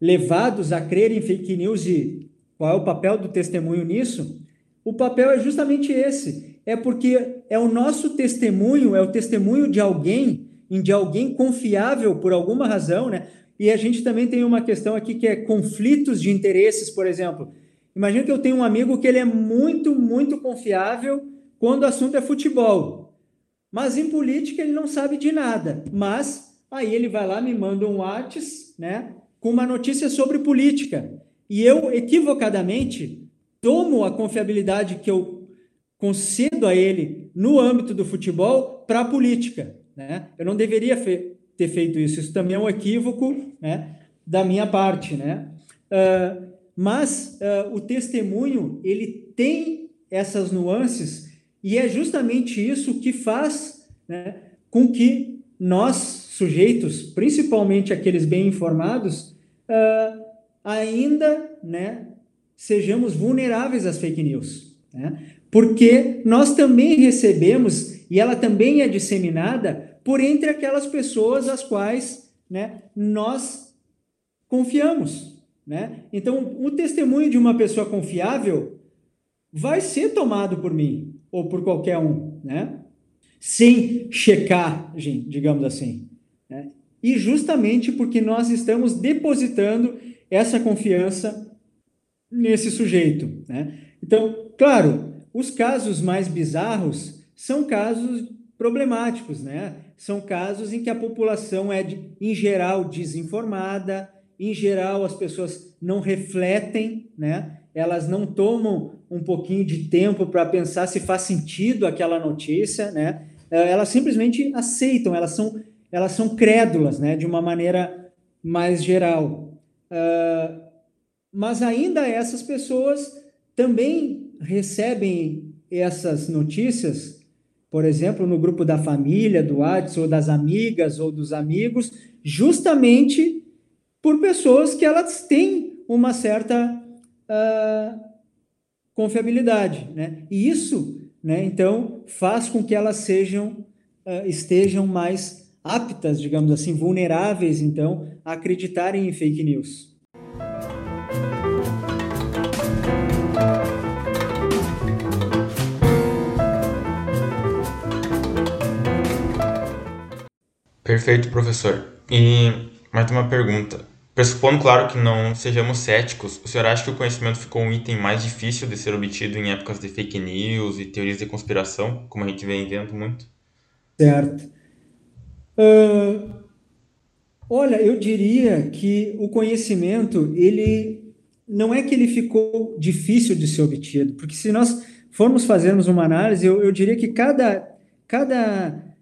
levados a crer em fake news e qual é o papel do testemunho nisso, o papel é justamente esse. É porque é o nosso testemunho, é o testemunho de alguém, de alguém confiável por alguma razão, né? E a gente também tem uma questão aqui que é conflitos de interesses, por exemplo. Imagina que eu tenho um amigo que ele é muito, muito confiável quando o assunto é futebol. Mas em política ele não sabe de nada. Mas aí ele vai lá, me manda um WhatsApp, né? Com uma notícia sobre política. E eu, equivocadamente, tomo a confiabilidade que eu concedo a ele no âmbito do futebol para a política. Né? Eu não deveria fe ter feito isso. Isso também é um equívoco né, da minha parte. Né? Uh, mas uh, o testemunho ele tem essas nuances e é justamente isso que faz né, com que nós, sujeitos, principalmente aqueles bem informados, uh, ainda né, sejamos vulneráveis às fake news. Né? Porque nós também recebemos, e ela também é disseminada por entre aquelas pessoas às quais né, nós confiamos. Né? Então, o testemunho de uma pessoa confiável vai ser tomado por mim ou por qualquer um, né? sem checagem, digamos assim. Né? E justamente porque nós estamos depositando essa confiança nesse sujeito. Né? Então, claro, os casos mais bizarros são casos problemáticos, né? São casos em que a população é, em geral, desinformada, em geral, as pessoas não refletem, né? Elas não tomam um pouquinho de tempo para pensar se faz sentido aquela notícia, né? É, elas simplesmente aceitam, elas são, elas são crédulas, né? De uma maneira mais geral. Uh, mas ainda essas pessoas também recebem essas notícias, por exemplo, no grupo da família, do WhatsApp, ou das amigas ou dos amigos, justamente por pessoas que elas têm uma certa uh, confiabilidade, né? E isso, né, então, faz com que elas sejam, uh, estejam mais aptas, digamos assim, vulneráveis, então, a acreditarem em fake news. Perfeito, professor. E mais uma pergunta. Pressupondo, claro, que não sejamos céticos, o senhor acha que o conhecimento ficou um item mais difícil de ser obtido em épocas de fake news e teorias de conspiração, como a gente vem vendo muito? Certo. Uh, olha, eu diria que o conhecimento, ele, não é que ele ficou difícil de ser obtido, porque se nós formos fazermos uma análise, eu, eu diria que cada, cada,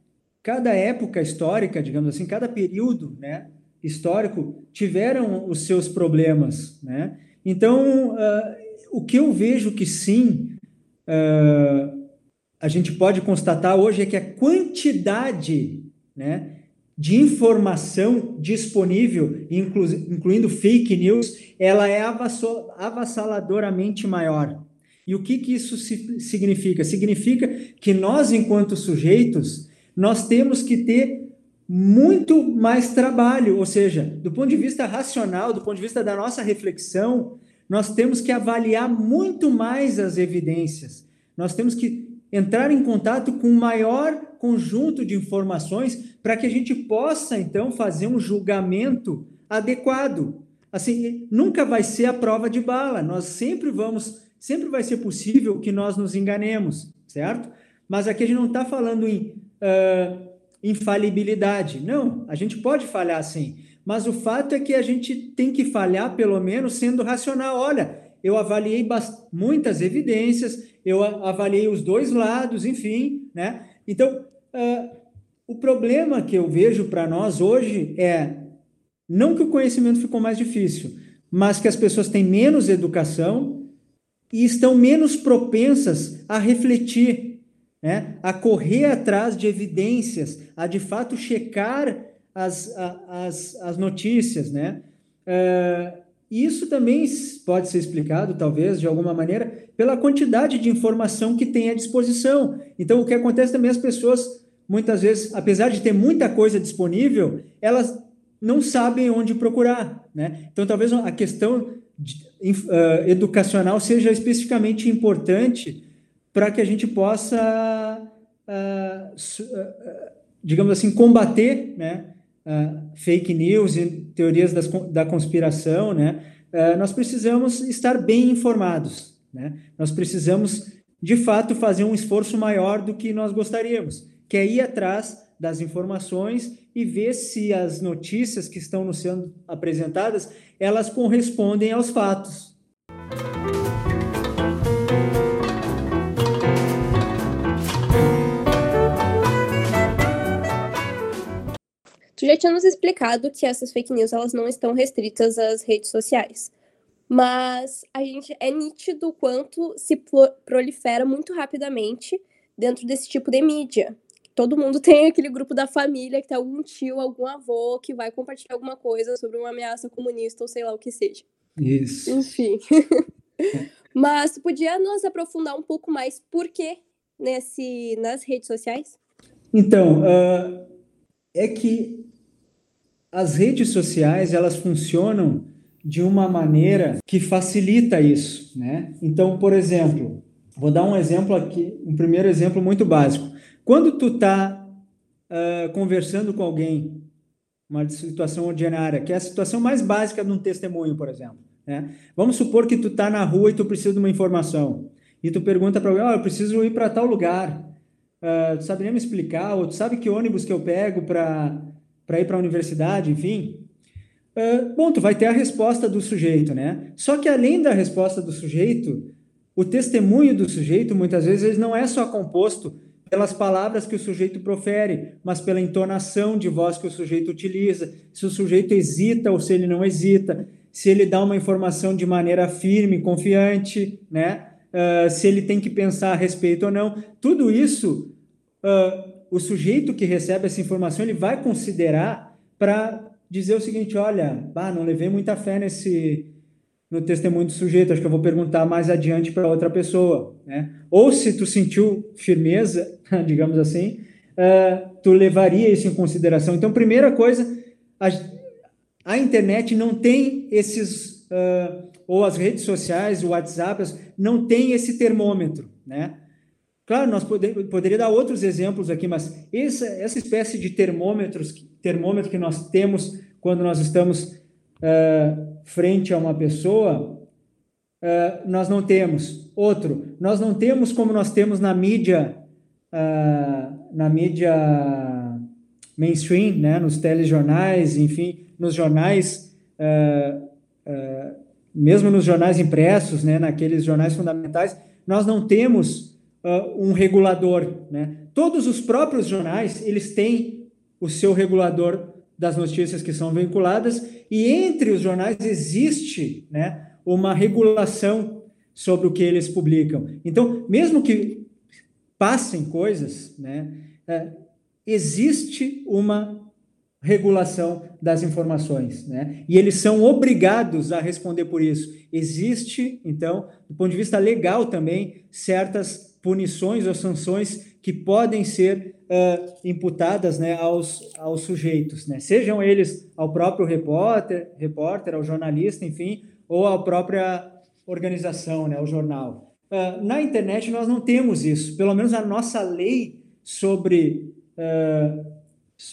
cada época histórica, digamos assim, cada período né, histórico tiveram os seus problemas. Né? Então, uh, o que eu vejo que sim, uh, a gente pode constatar hoje é que a quantidade né, de informação disponível, inclu incluindo fake news, ela é avassaladoramente maior. E o que, que isso significa? Significa que nós, enquanto sujeitos, nós temos que ter muito mais trabalho, ou seja, do ponto de vista racional, do ponto de vista da nossa reflexão, nós temos que avaliar muito mais as evidências. Nós temos que entrar em contato com o maior conjunto de informações para que a gente possa, então, fazer um julgamento adequado. Assim, nunca vai ser a prova de bala, nós sempre vamos, sempre vai ser possível que nós nos enganemos, certo? Mas aqui a gente não está falando em uh, infalibilidade, não, a gente pode falhar sim, mas o fato é que a gente tem que falhar, pelo menos, sendo racional. Olha, eu avaliei muitas evidências, eu avaliei os dois lados, enfim, né? Então, uh, o problema que eu vejo para nós hoje é não que o conhecimento ficou mais difícil, mas que as pessoas têm menos educação e estão menos propensas a refletir, né? a correr atrás de evidências, a de fato checar as, as, as notícias. Né? Uh, isso também pode ser explicado, talvez, de alguma maneira, pela quantidade de informação que tem à disposição. Então, o que acontece também, as pessoas, muitas vezes, apesar de ter muita coisa disponível, elas não sabem onde procurar. Né? Então, talvez a questão de, uh, educacional seja especificamente importante para que a gente possa, uh, uh, digamos assim, combater né, fake news e teorias das, da conspiração, né? Nós precisamos estar bem informados, né? Nós precisamos, de fato, fazer um esforço maior do que nós gostaríamos, que é ir atrás das informações e ver se as notícias que estão nos sendo apresentadas, elas correspondem aos fatos. Tu já tinha nos explicado que essas fake news elas não estão restritas às redes sociais. Mas a gente é nítido o quanto se prolifera muito rapidamente dentro desse tipo de mídia. Todo mundo tem aquele grupo da família que tem algum tio, algum avô que vai compartilhar alguma coisa sobre uma ameaça comunista ou sei lá o que seja. Isso. Enfim. Mas podia nos aprofundar um pouco mais por que nesse, nas redes sociais? Então, uh, é que as redes sociais elas funcionam de uma maneira que facilita isso, né? Então, por exemplo, vou dar um exemplo aqui, um primeiro exemplo muito básico. Quando tu está uh, conversando com alguém, uma situação ordinária, que é a situação mais básica de um testemunho, por exemplo, né? Vamos supor que tu está na rua e tu precisa de uma informação e tu pergunta para alguém, oh, eu preciso ir para tal lugar, uh, tu saberia me explicar? Ou tu sabe que ônibus que eu pego para para ir para a universidade, enfim. Uh, bom, tu vai ter a resposta do sujeito, né? Só que além da resposta do sujeito, o testemunho do sujeito, muitas vezes, não é só composto pelas palavras que o sujeito profere, mas pela entonação de voz que o sujeito utiliza, se o sujeito hesita ou se ele não hesita, se ele dá uma informação de maneira firme, confiante, né? Uh, se ele tem que pensar a respeito ou não. Tudo isso uh, o sujeito que recebe essa informação ele vai considerar para dizer o seguinte: olha, não levei muita fé nesse no testemunho do sujeito, acho que eu vou perguntar mais adiante para outra pessoa, né? Ou se tu sentiu firmeza, digamos assim, uh, tu levaria isso em consideração. Então, primeira coisa, a, a internet não tem esses uh, ou as redes sociais, o WhatsApp, não tem esse termômetro, né? Claro, nós poder, poderia dar outros exemplos aqui, mas essa, essa espécie de termômetros, termômetro que nós temos quando nós estamos uh, frente a uma pessoa, uh, nós não temos. Outro, nós não temos como nós temos na mídia, uh, na mídia mainstream, né, nos telejornais, enfim, nos jornais mesmo nos jornais impressos, né, naqueles jornais fundamentais, nós não temos uh, um regulador, né? Todos os próprios jornais, eles têm o seu regulador das notícias que são vinculadas, e entre os jornais existe, né, uma regulação sobre o que eles publicam. Então, mesmo que passem coisas, né, é, existe uma regulação das informações, né? E eles são obrigados a responder por isso. Existe, então, do ponto de vista legal também, certas punições ou sanções que podem ser uh, imputadas né, aos, aos sujeitos, né? Sejam eles ao próprio repórter, repórter, ao jornalista, enfim, ou à própria organização, né, ao jornal. Uh, na internet nós não temos isso, pelo menos a nossa lei sobre uh,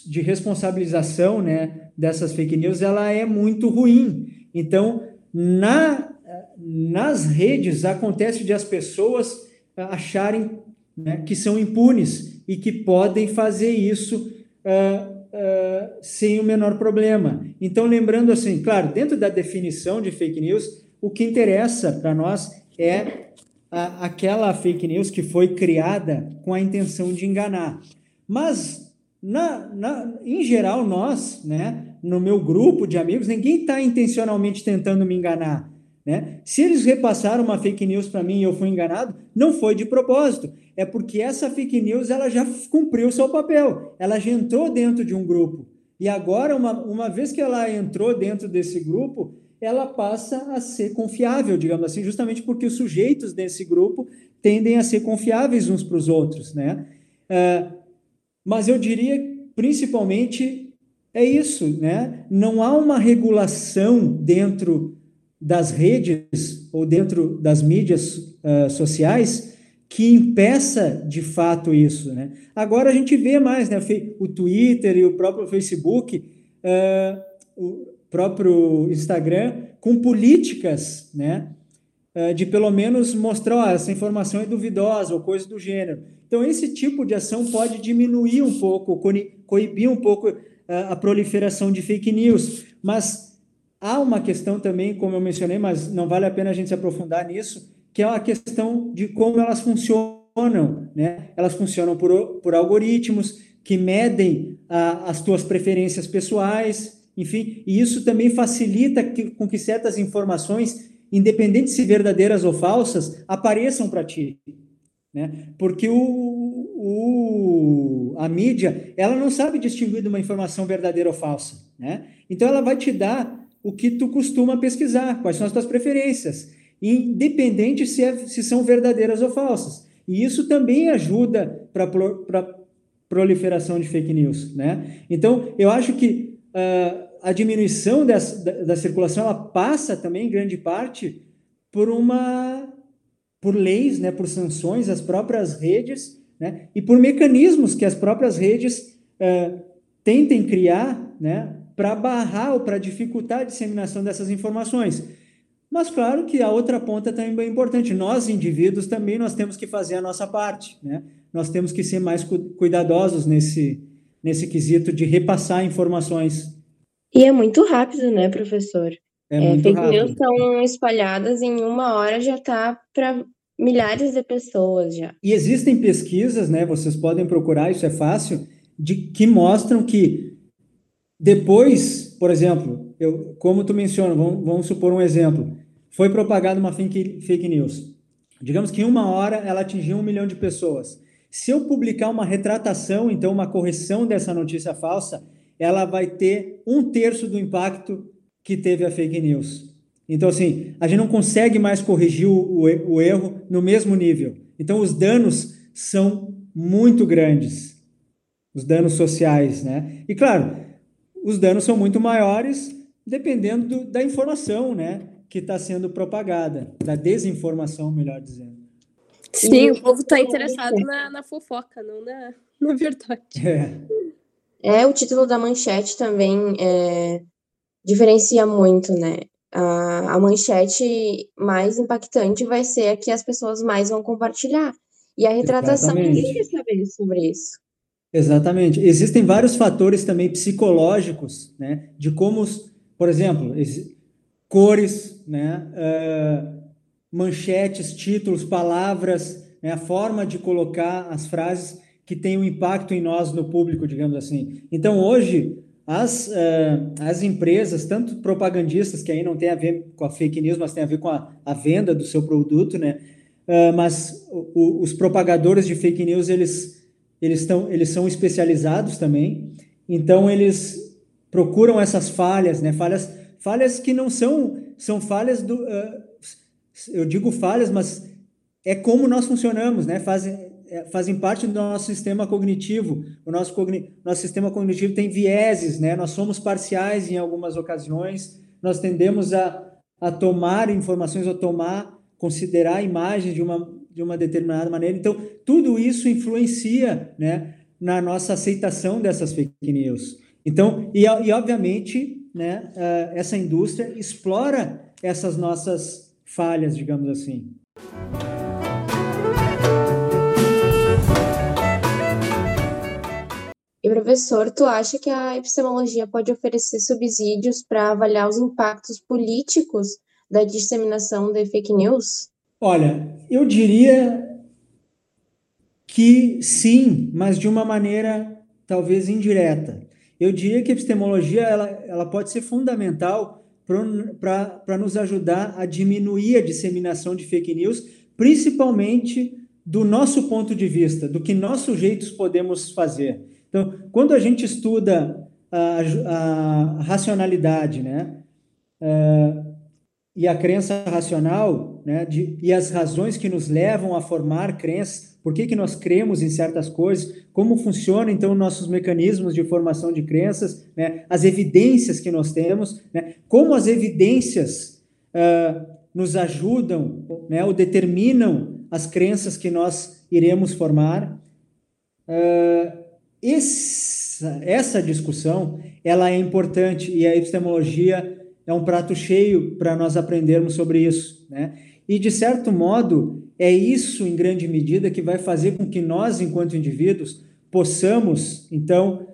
de responsabilização né, dessas fake news, ela é muito ruim. Então, na, nas redes acontece de as pessoas acharem né, que são impunes e que podem fazer isso uh, uh, sem o menor problema. Então, lembrando assim, claro, dentro da definição de fake news, o que interessa para nós é a, aquela fake news que foi criada com a intenção de enganar. Mas na, na, em geral, nós, né, no meu grupo de amigos, ninguém está intencionalmente tentando me enganar. Né? Se eles repassaram uma fake news para mim e eu fui enganado, não foi de propósito. É porque essa fake news ela já cumpriu o seu papel. Ela já entrou dentro de um grupo. E agora, uma, uma vez que ela entrou dentro desse grupo, ela passa a ser confiável, digamos assim, justamente porque os sujeitos desse grupo tendem a ser confiáveis uns para os outros. Né? Uh, mas eu diria, principalmente, é isso, né? Não há uma regulação dentro das redes ou dentro das mídias uh, sociais que impeça de fato isso, né? Agora a gente vê mais, né? O Twitter e o próprio Facebook, uh, o próprio Instagram, com políticas, né? Uh, de pelo menos mostrar, oh, essa informação é duvidosa ou coisa do gênero. Então, esse tipo de ação pode diminuir um pouco, coibir um pouco a proliferação de fake news, mas há uma questão também, como eu mencionei, mas não vale a pena a gente se aprofundar nisso, que é a questão de como elas funcionam, né? Elas funcionam por, por algoritmos que medem a, as tuas preferências pessoais, enfim, e isso também facilita que, com que certas informações, independente se verdadeiras ou falsas, apareçam para ti né? Porque o, o, a mídia, ela não sabe distinguir de uma informação verdadeira ou falsa, né? Então ela vai te dar o que tu costuma pesquisar, quais são as tuas preferências, independente se, é, se são verdadeiras ou falsas. E isso também ajuda para a proliferação de fake news, né? Então, eu acho que uh, a diminuição dessa, da, da circulação, ela passa também, em grande parte, por uma por leis, né, por sanções às próprias redes, né, e por mecanismos que as próprias redes uh, tentem criar, né, para barrar ou para dificultar a disseminação dessas informações. Mas claro que a outra ponta também é importante. Nós indivíduos também nós temos que fazer a nossa parte, né? Nós temos que ser mais cuidadosos nesse nesse quesito de repassar informações. E é muito rápido, né, professor? É, é muito fake news estão espalhadas em uma hora já está para milhares de pessoas já. E existem pesquisas, né? Vocês podem procurar, isso é fácil, de que mostram que depois, por exemplo, eu, como tu menciona, vamos, vamos supor um exemplo, foi propagada uma fake, fake news. Digamos que em uma hora ela atingiu um milhão de pessoas. Se eu publicar uma retratação, então uma correção dessa notícia falsa, ela vai ter um terço do impacto que teve a fake news. Então, assim, a gente não consegue mais corrigir o, o, erro no mesmo nível. Então, os danos são muito grandes, os danos sociais, né? E, claro, os danos são muito maiores dependendo do, da informação, né? Que está sendo propagada, da desinformação, melhor dizendo. Sim, o povo está interessado na, na, fofoca, não na, na verdade. É. é, o título da manchete também é, diferencia muito, né? A, a manchete mais impactante vai ser a que as pessoas mais vão compartilhar. E a retratação, Exatamente. ninguém quer saber sobre isso. Exatamente. Existem vários fatores também psicológicos, né? De como, por exemplo, cores, né? Uh, manchetes, títulos, palavras, né? a forma de colocar as frases que tem um impacto em nós, no público, digamos assim. Então, hoje, as, uh, as empresas, tanto propagandistas, que aí não tem a ver com a fake news, mas tem a ver com a, a venda do seu produto, né? Uh, mas o, os propagadores de fake news, eles, eles, tão, eles são especializados também, então eles procuram essas falhas, né? Falhas, falhas que não são, são falhas do... Uh, eu digo falhas, mas é como nós funcionamos, né? Fazem, é, fazem parte do nosso sistema cognitivo. O nosso, cogni nosso sistema cognitivo tem vieses, né? Nós somos parciais em algumas ocasiões, nós tendemos a, a tomar informações, a tomar, considerar imagens de uma, de uma determinada maneira. Então, tudo isso influencia, né? Na nossa aceitação dessas fake news. Então, e, e obviamente, né? Uh, essa indústria explora essas nossas falhas, digamos assim. E professor, tu acha que a epistemologia pode oferecer subsídios para avaliar os impactos políticos da disseminação de fake news? Olha, eu diria que sim, mas de uma maneira talvez indireta. Eu diria que a epistemologia ela, ela pode ser fundamental para nos ajudar a diminuir a disseminação de fake news, principalmente do nosso ponto de vista, do que nós sujeitos podemos fazer. Então, quando a gente estuda a, a racionalidade, né, uh, e a crença racional, né, de, e as razões que nos levam a formar crenças, por que, que nós cremos em certas coisas, como funcionam, então, nossos mecanismos de formação de crenças, né, as evidências que nós temos, né, como as evidências uh, nos ajudam, né, ou determinam as crenças que nós iremos formar. Uh, essa, essa discussão ela é importante e a epistemologia é um prato cheio para nós aprendermos sobre isso, né? E de certo modo é isso em grande medida que vai fazer com que nós, enquanto indivíduos, possamos então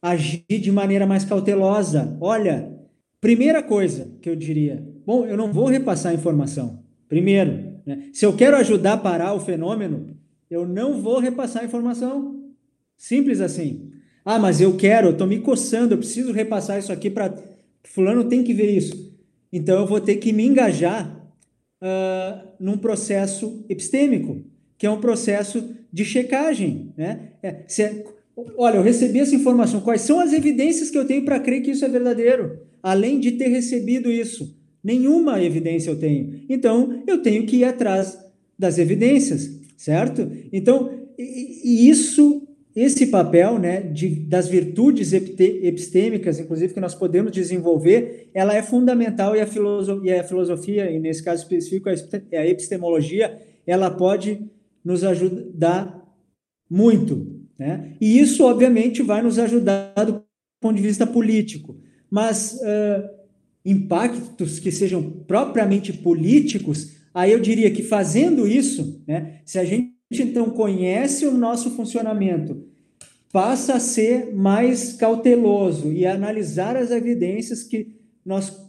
agir de maneira mais cautelosa. Olha, primeira coisa que eu diria, bom, eu não vou repassar informação. Primeiro, né? se eu quero ajudar a parar o fenômeno, eu não vou repassar informação. Simples assim. Ah, mas eu quero, eu estou me coçando, eu preciso repassar isso aqui para. Fulano tem que ver isso. Então eu vou ter que me engajar uh, num processo epistêmico, que é um processo de checagem. Né? É, se, é, olha, eu recebi essa informação, quais são as evidências que eu tenho para crer que isso é verdadeiro? Além de ter recebido isso, nenhuma evidência eu tenho. Então eu tenho que ir atrás das evidências, certo? Então, e, e isso esse papel né, de, das virtudes epistêmicas, inclusive, que nós podemos desenvolver, ela é fundamental e a, filosofia, e a filosofia, e nesse caso específico a epistemologia, ela pode nos ajudar muito. Né? E isso, obviamente, vai nos ajudar do ponto de vista político. Mas uh, impactos que sejam propriamente políticos, aí eu diria que fazendo isso, né, se a gente então conhece o nosso funcionamento, passa a ser mais cauteloso e analisar as evidências que nós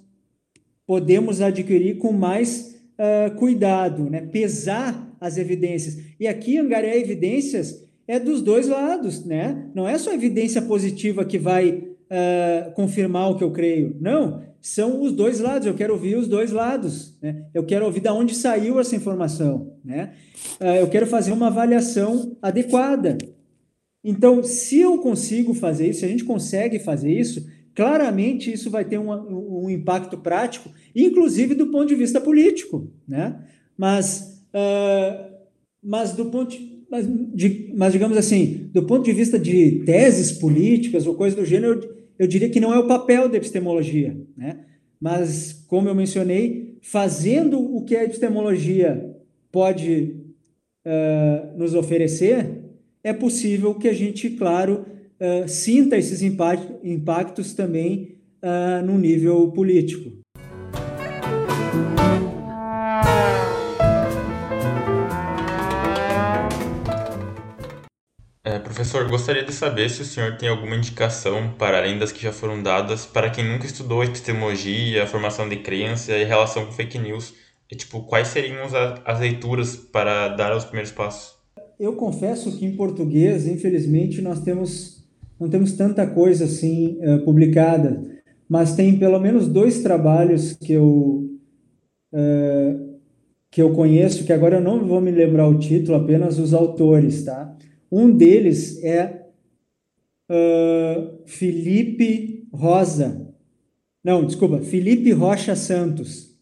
podemos adquirir com mais uh, cuidado, né? pesar as evidências. E aqui angariar evidências é dos dois lados, né? Não é só evidência positiva que vai uh, confirmar o que eu creio. Não, são os dois lados. Eu quero ouvir os dois lados. Né? Eu quero ouvir de onde saiu essa informação. Né? Uh, eu quero fazer uma avaliação adequada. Então, se eu consigo fazer isso, se a gente consegue fazer isso, claramente isso vai ter um, um impacto prático, inclusive do ponto de vista político. Né? Mas, uh, mas do ponto de, mas, de, mas, digamos assim, do ponto de vista de teses políticas ou coisa do gênero, eu diria que não é o papel da epistemologia, né? Mas, como eu mencionei, fazendo o que a epistemologia pode uh, nos oferecer, é possível que a gente, claro, uh, sinta esses impactos também uh, no nível político. Professor, gostaria de saber se o senhor tem alguma indicação, para além das que já foram dadas, para quem nunca estudou epistemologia, formação de crença e relação com fake news. E, tipo, quais seriam as, as leituras para dar os primeiros passos? Eu confesso que em português, infelizmente, nós temos não temos tanta coisa assim uh, publicada, mas tem pelo menos dois trabalhos que eu uh, que eu conheço, que agora eu não vou me lembrar o título, apenas os autores, tá? Um deles é uh, Felipe Rosa. Não, desculpa, Felipe Rocha Santos.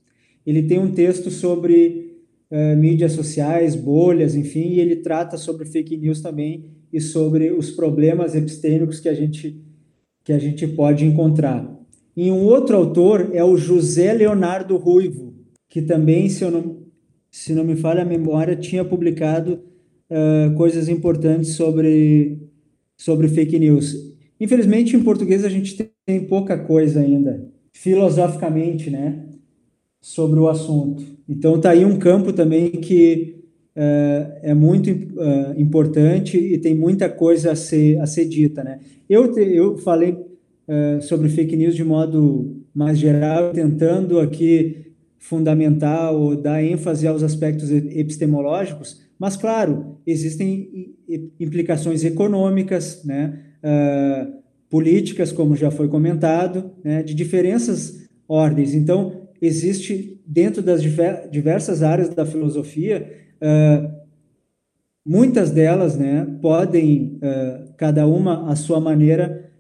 Ele tem um texto sobre uh, mídias sociais, bolhas, enfim, e ele trata sobre fake news também e sobre os problemas epistêmicos que a gente, que a gente pode encontrar. E um outro autor é o José Leonardo Ruivo, que também, se, não, se não me falha a memória, tinha publicado uh, coisas importantes sobre, sobre fake news. Infelizmente, em português, a gente tem pouca coisa ainda, filosoficamente, né, sobre o assunto. Então, está aí um campo também que uh, é muito uh, importante e tem muita coisa a ser, a ser dita, né. Eu, te, eu falei sobre fake news de modo mais geral, tentando aqui fundamentar ou dar ênfase aos aspectos epistemológicos, mas, claro, existem implicações econômicas, né, uh, políticas, como já foi comentado, né, de diferenças ordens. Então, existe, dentro das diversas áreas da filosofia, uh, muitas delas né, podem, uh, cada uma à sua maneira,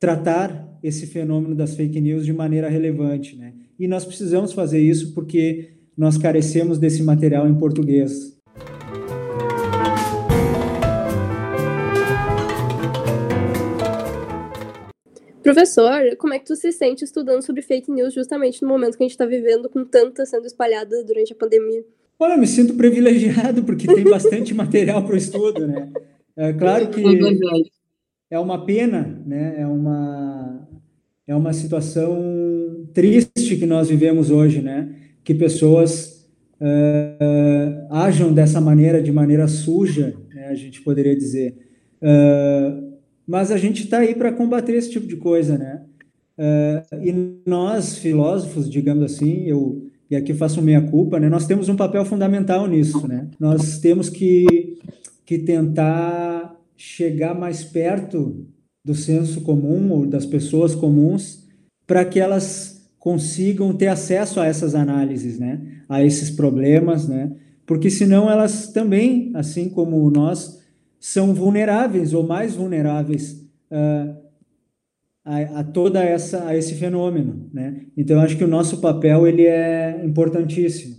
tratar esse fenômeno das fake news de maneira relevante. Né? E nós precisamos fazer isso porque nós carecemos desse material em português. Professor, como é que tu se sente estudando sobre fake news justamente no momento que a gente está vivendo com tantas sendo espalhadas durante a pandemia? Olha, eu me sinto privilegiado porque tem bastante material para o estudo, né? É claro que é uma pena, né? É uma é uma situação triste que nós vivemos hoje, né? Que pessoas uh, ajam dessa maneira, de maneira suja, né, a gente poderia dizer. Uh, mas a gente está aí para combater esse tipo de coisa, né? E nós, filósofos, digamos assim, eu e aqui faço minha culpa, né? Nós temos um papel fundamental nisso, né? Nós temos que, que tentar chegar mais perto do senso comum ou das pessoas comuns para que elas consigam ter acesso a essas análises, né? A esses problemas, né? Porque senão elas também, assim como nós, são vulneráveis ou mais vulneráveis uh, a, a, toda essa a esse fenômeno, né? Então acho que o nosso papel ele é importantíssimo.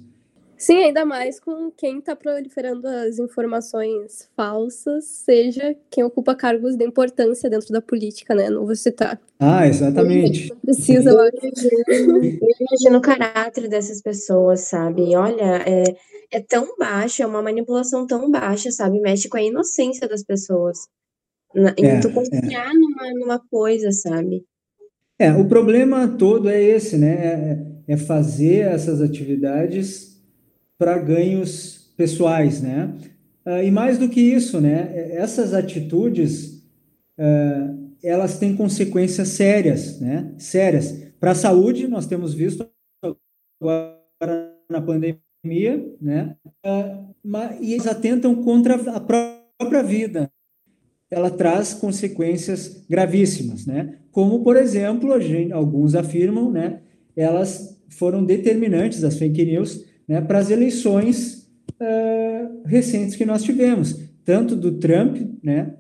Sim, ainda mais com quem está proliferando as informações falsas, seja quem ocupa cargos de importância dentro da política, né? Não vou citar. Ah, exatamente. Não precisa, eu imagino, eu imagino o caráter dessas pessoas, sabe? Olha, é, é tão baixa, é uma manipulação tão baixa, sabe? Mexe com a inocência das pessoas. Na, é, tu confiar é. numa, numa coisa, sabe? É, o problema todo é esse, né? É, é fazer essas atividades para ganhos pessoais, né? Uh, e mais do que isso, né? Essas atitudes, uh, elas têm consequências sérias, né? Sérias. Para a saúde, nós temos visto agora na pandemia, né? Uh, e eles atentam contra a própria vida. Ela traz consequências gravíssimas, né? Como, por exemplo, gente, alguns afirmam, né? Elas foram determinantes, as fake news, né, para as eleições uh, recentes que nós tivemos, tanto do Trump, né,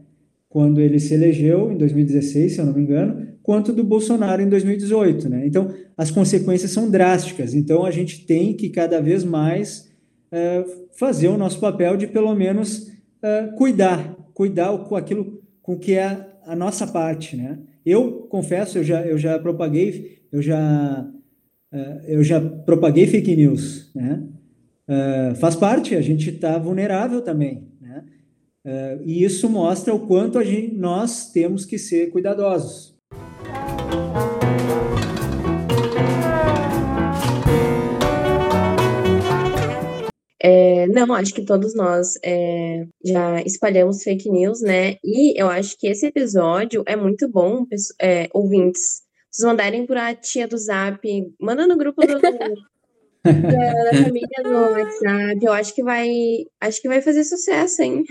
quando ele se elegeu em 2016, se eu não me engano, quanto do Bolsonaro em 2018. Né? Então, as consequências são drásticas. Então, a gente tem que cada vez mais uh, fazer o nosso papel de, pelo menos, uh, cuidar, cuidar com aquilo com que é a nossa parte. Né? Eu confesso, eu já, eu já propaguei, eu já eu já propaguei fake news, né? Uh, faz parte, a gente está vulnerável também, né? Uh, e isso mostra o quanto a gente, nós temos que ser cuidadosos. É, Não, acho que todos nós é, já espalhamos fake news, né? E eu acho que esse episódio é muito bom, é, ouvintes. Vocês mandarem para a tia do Zap, manda no grupo do, da, da, família no WhatsApp. Eu acho que vai, acho que vai fazer sucesso, hein?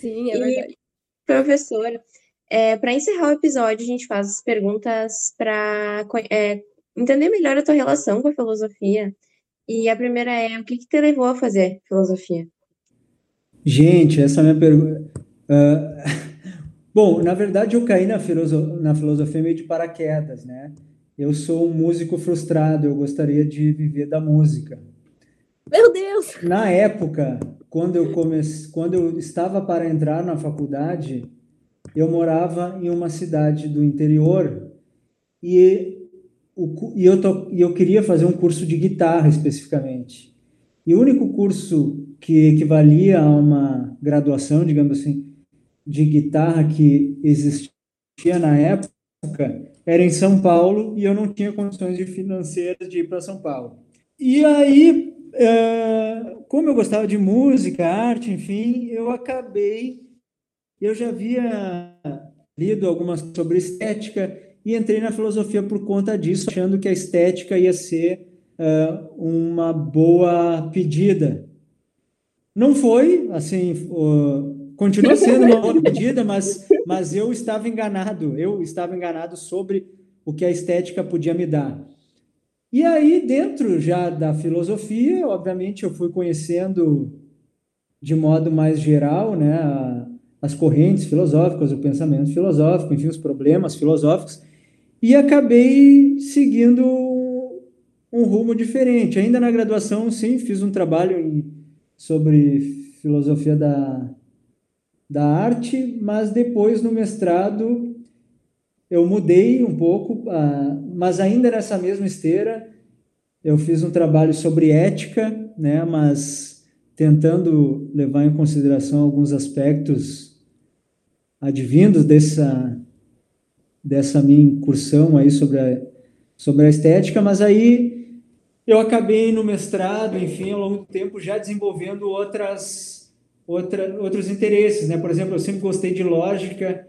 Sim, é verdade. professora, é, para encerrar o episódio, a gente faz as perguntas para é, entender melhor a tua relação com a filosofia. E a primeira é: o que, que te levou a fazer filosofia? Gente, essa é a minha pergunta. Uh, bom, na verdade, eu caí na, filoso na filosofia meio de paraquedas, né? Eu sou um músico frustrado, eu gostaria de viver da música. Meu Deus! Na época, quando eu, comece... quando eu estava para entrar na faculdade, eu morava em uma cidade do interior e o, e, eu to, e eu queria fazer um curso de guitarra especificamente. E o único curso que equivalia a uma graduação, digamos assim, de guitarra que existia na época era em São Paulo e eu não tinha condições de financeiras de ir para São Paulo. E aí, é, como eu gostava de música, arte, enfim, eu acabei, eu já havia lido algumas sobre estética e entrei na filosofia por conta disso, achando que a estética ia ser uh, uma boa pedida. Não foi, assim, continuou sendo uma boa pedida, mas, mas eu estava enganado, eu estava enganado sobre o que a estética podia me dar. E aí, dentro já da filosofia, obviamente, eu fui conhecendo de modo mais geral, né, as correntes filosóficas, o pensamento filosófico, enfim, os problemas filosóficos, e acabei seguindo um rumo diferente. Ainda na graduação, sim, fiz um trabalho em, sobre filosofia da, da arte, mas depois no mestrado eu mudei um pouco, uh, mas ainda nessa mesma esteira eu fiz um trabalho sobre ética, né, mas tentando levar em consideração alguns aspectos advindos dessa dessa minha incursão aí sobre a, sobre a estética, mas aí eu acabei no mestrado, enfim, ao longo do tempo já desenvolvendo outras, outra, outros interesses, né? Por exemplo, eu sempre gostei de lógica,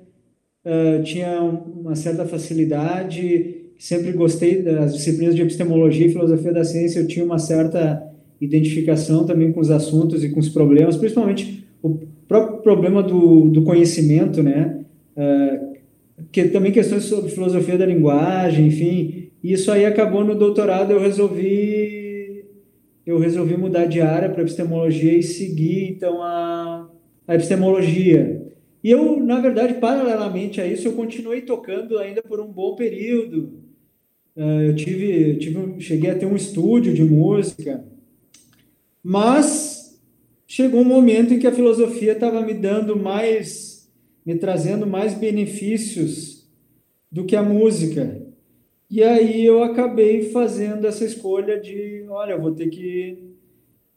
uh, tinha uma certa facilidade, sempre gostei das disciplinas de epistemologia e filosofia da ciência, eu tinha uma certa identificação também com os assuntos e com os problemas, principalmente o próprio problema do, do conhecimento, né? Uh, que também questões sobre filosofia da linguagem, enfim. Isso aí acabou no doutorado, eu resolvi eu resolvi mudar de área para epistemologia e seguir então a, a epistemologia. E eu, na verdade, paralelamente a isso, eu continuei tocando ainda por um bom período. Uh, eu tive, tive, cheguei a ter um estúdio de música, mas chegou um momento em que a filosofia estava me dando mais me trazendo mais benefícios do que a música. E aí eu acabei fazendo essa escolha de, olha, eu vou ter que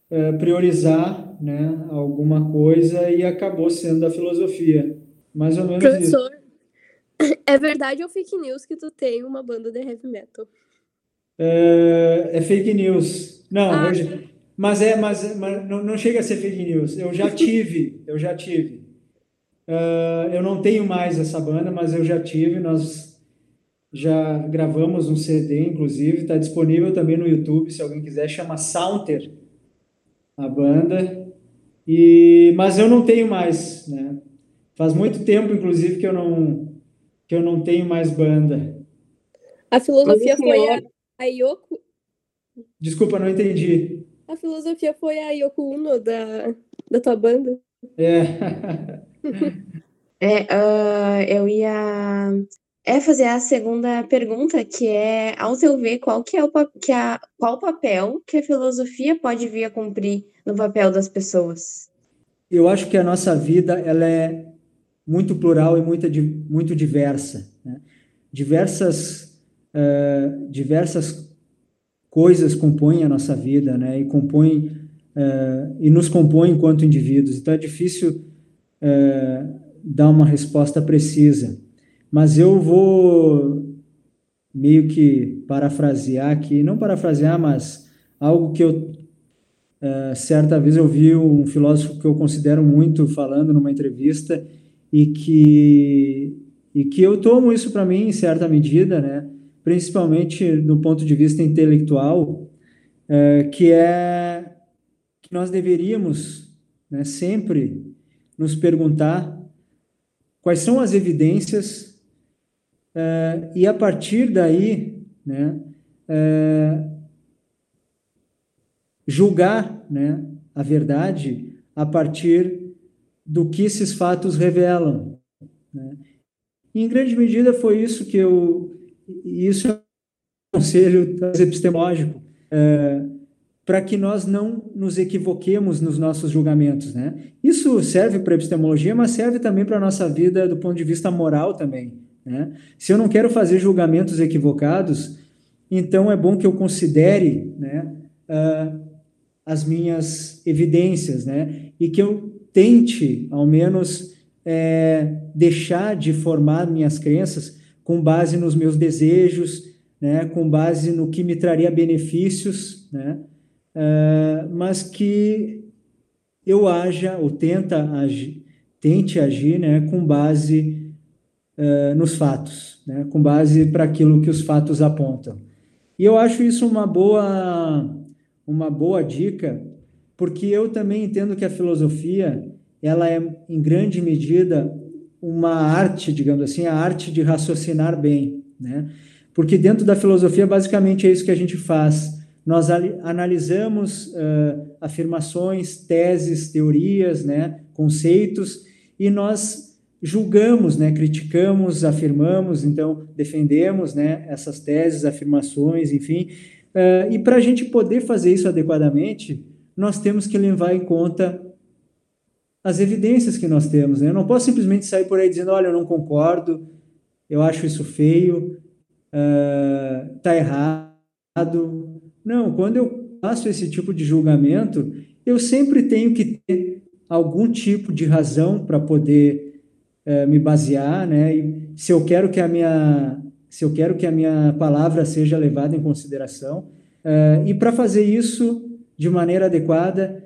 é, priorizar né, alguma coisa e acabou sendo a filosofia. Mais ou menos Professor, isso. é verdade ou fake news que tu tem uma banda de heavy metal? É, é fake news. Não, ah, hoje, mas é, mas, mas não, não chega a ser fake news. Eu já tive, eu já tive. Uh, eu não tenho mais essa banda, mas eu já tive. Nós já gravamos um CD, inclusive, está disponível também no YouTube, se alguém quiser. Chama Saunter, a banda. E, mas eu não tenho mais, né? Faz muito tempo, inclusive, que eu não que eu não tenho mais banda. A filosofia foi a, a Yoko. Desculpa, não entendi. A filosofia foi a Yoko Uno da, da tua banda. É. É, uh, eu ia é fazer a segunda pergunta, que é, ao teu ver, qual que é o que a, qual papel que a filosofia pode vir a cumprir no papel das pessoas? Eu acho que a nossa vida ela é muito plural e muito, muito diversa. Né? Diversas, uh, diversas coisas compõem a nossa vida, né? E compõem uh, e nos compõem enquanto indivíduos. Então é difícil é, dar uma resposta precisa. Mas eu vou meio que parafrasear aqui, não parafrasear, mas algo que eu Uh, certa vez eu vi um filósofo que eu considero muito falando numa entrevista e que, e que eu tomo isso para mim em certa medida, né? principalmente do ponto de vista intelectual, uh, que é que nós deveríamos né, sempre nos perguntar quais são as evidências uh, e a partir daí, né, julgar né, a verdade a partir do que esses fatos revelam. Né? E, em grande medida foi isso que eu, isso é um conselho epistemológico, é, para que nós não nos equivoquemos nos nossos julgamentos, né? Isso serve para a epistemologia, mas serve também para a nossa vida do ponto de vista moral também, né? Se eu não quero fazer julgamentos equivocados, então é bom que eu considere, né, uh, as minhas evidências, né? E que eu tente, ao menos, é, deixar de formar minhas crenças com base nos meus desejos, né? Com base no que me traria benefícios, né? Uh, mas que eu haja ou tenta tente agir, né? Com base uh, nos fatos, né? Com base para aquilo que os fatos apontam. E eu acho isso uma boa uma boa dica, porque eu também entendo que a filosofia, ela é em grande medida uma arte, digamos assim, a arte de raciocinar bem, né? Porque dentro da filosofia, basicamente é isso que a gente faz. Nós analisamos uh, afirmações, teses, teorias, né, conceitos, e nós julgamos, né, criticamos, afirmamos, então defendemos, né, essas teses, afirmações, enfim, Uh, e para a gente poder fazer isso adequadamente, nós temos que levar em conta as evidências que nós temos. Né? Eu não posso simplesmente sair por aí dizendo: olha, eu não concordo, eu acho isso feio, uh, errado. Não, quando eu faço esse tipo de julgamento, eu sempre tenho que ter algum tipo de razão para poder uh, me basear, né? E se eu quero que a minha se eu quero que a minha palavra seja levada em consideração. Uh, e para fazer isso de maneira adequada,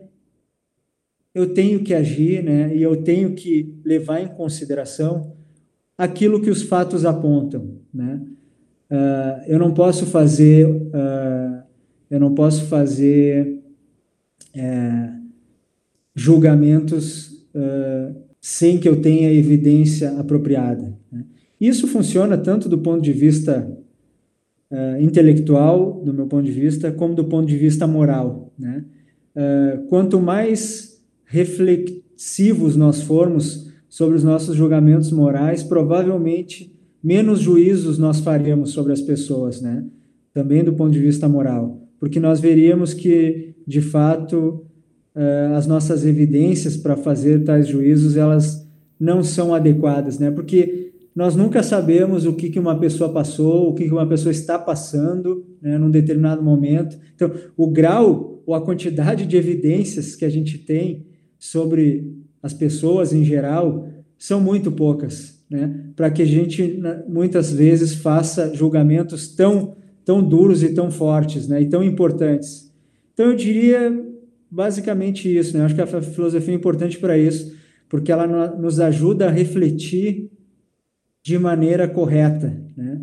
eu tenho que agir, né? E eu tenho que levar em consideração aquilo que os fatos apontam, né? Uh, eu não posso fazer, uh, eu não posso fazer é, julgamentos sem que eu tenha evidência apropriada. Né? Isso funciona tanto do ponto de vista uh, intelectual, do meu ponto de vista, como do ponto de vista moral. Né? Uh, quanto mais reflexivos nós formos sobre os nossos julgamentos morais, provavelmente menos juízos nós faremos sobre as pessoas, né? Também do ponto de vista moral, porque nós veríamos que, de fato, as nossas evidências para fazer tais juízos elas não são adequadas, né? Porque nós nunca sabemos o que, que uma pessoa passou, o que, que uma pessoa está passando né, num determinado momento. Então, o grau ou a quantidade de evidências que a gente tem sobre as pessoas em geral são muito poucas, né? Para que a gente muitas vezes faça julgamentos tão tão duros e tão fortes, né? E tão importantes. Então eu diria basicamente isso, né? Acho que a filosofia é importante para isso, porque ela nos ajuda a refletir de maneira correta, né?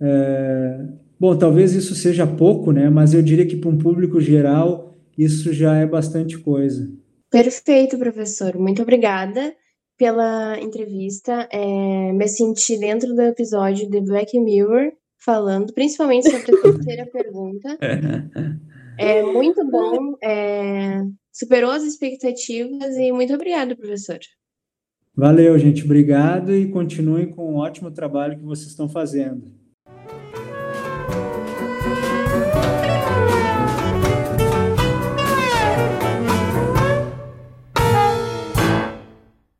É, bom, talvez isso seja pouco, né? Mas eu diria que para um público geral isso já é bastante coisa. Perfeito, professor. Muito obrigada pela entrevista. É, me senti dentro do episódio de Black Mirror falando, principalmente sobre a terceira pergunta. É muito bom, é, superou as expectativas e muito obrigada, professor. Valeu, gente. Obrigado e continuem com o ótimo trabalho que vocês estão fazendo.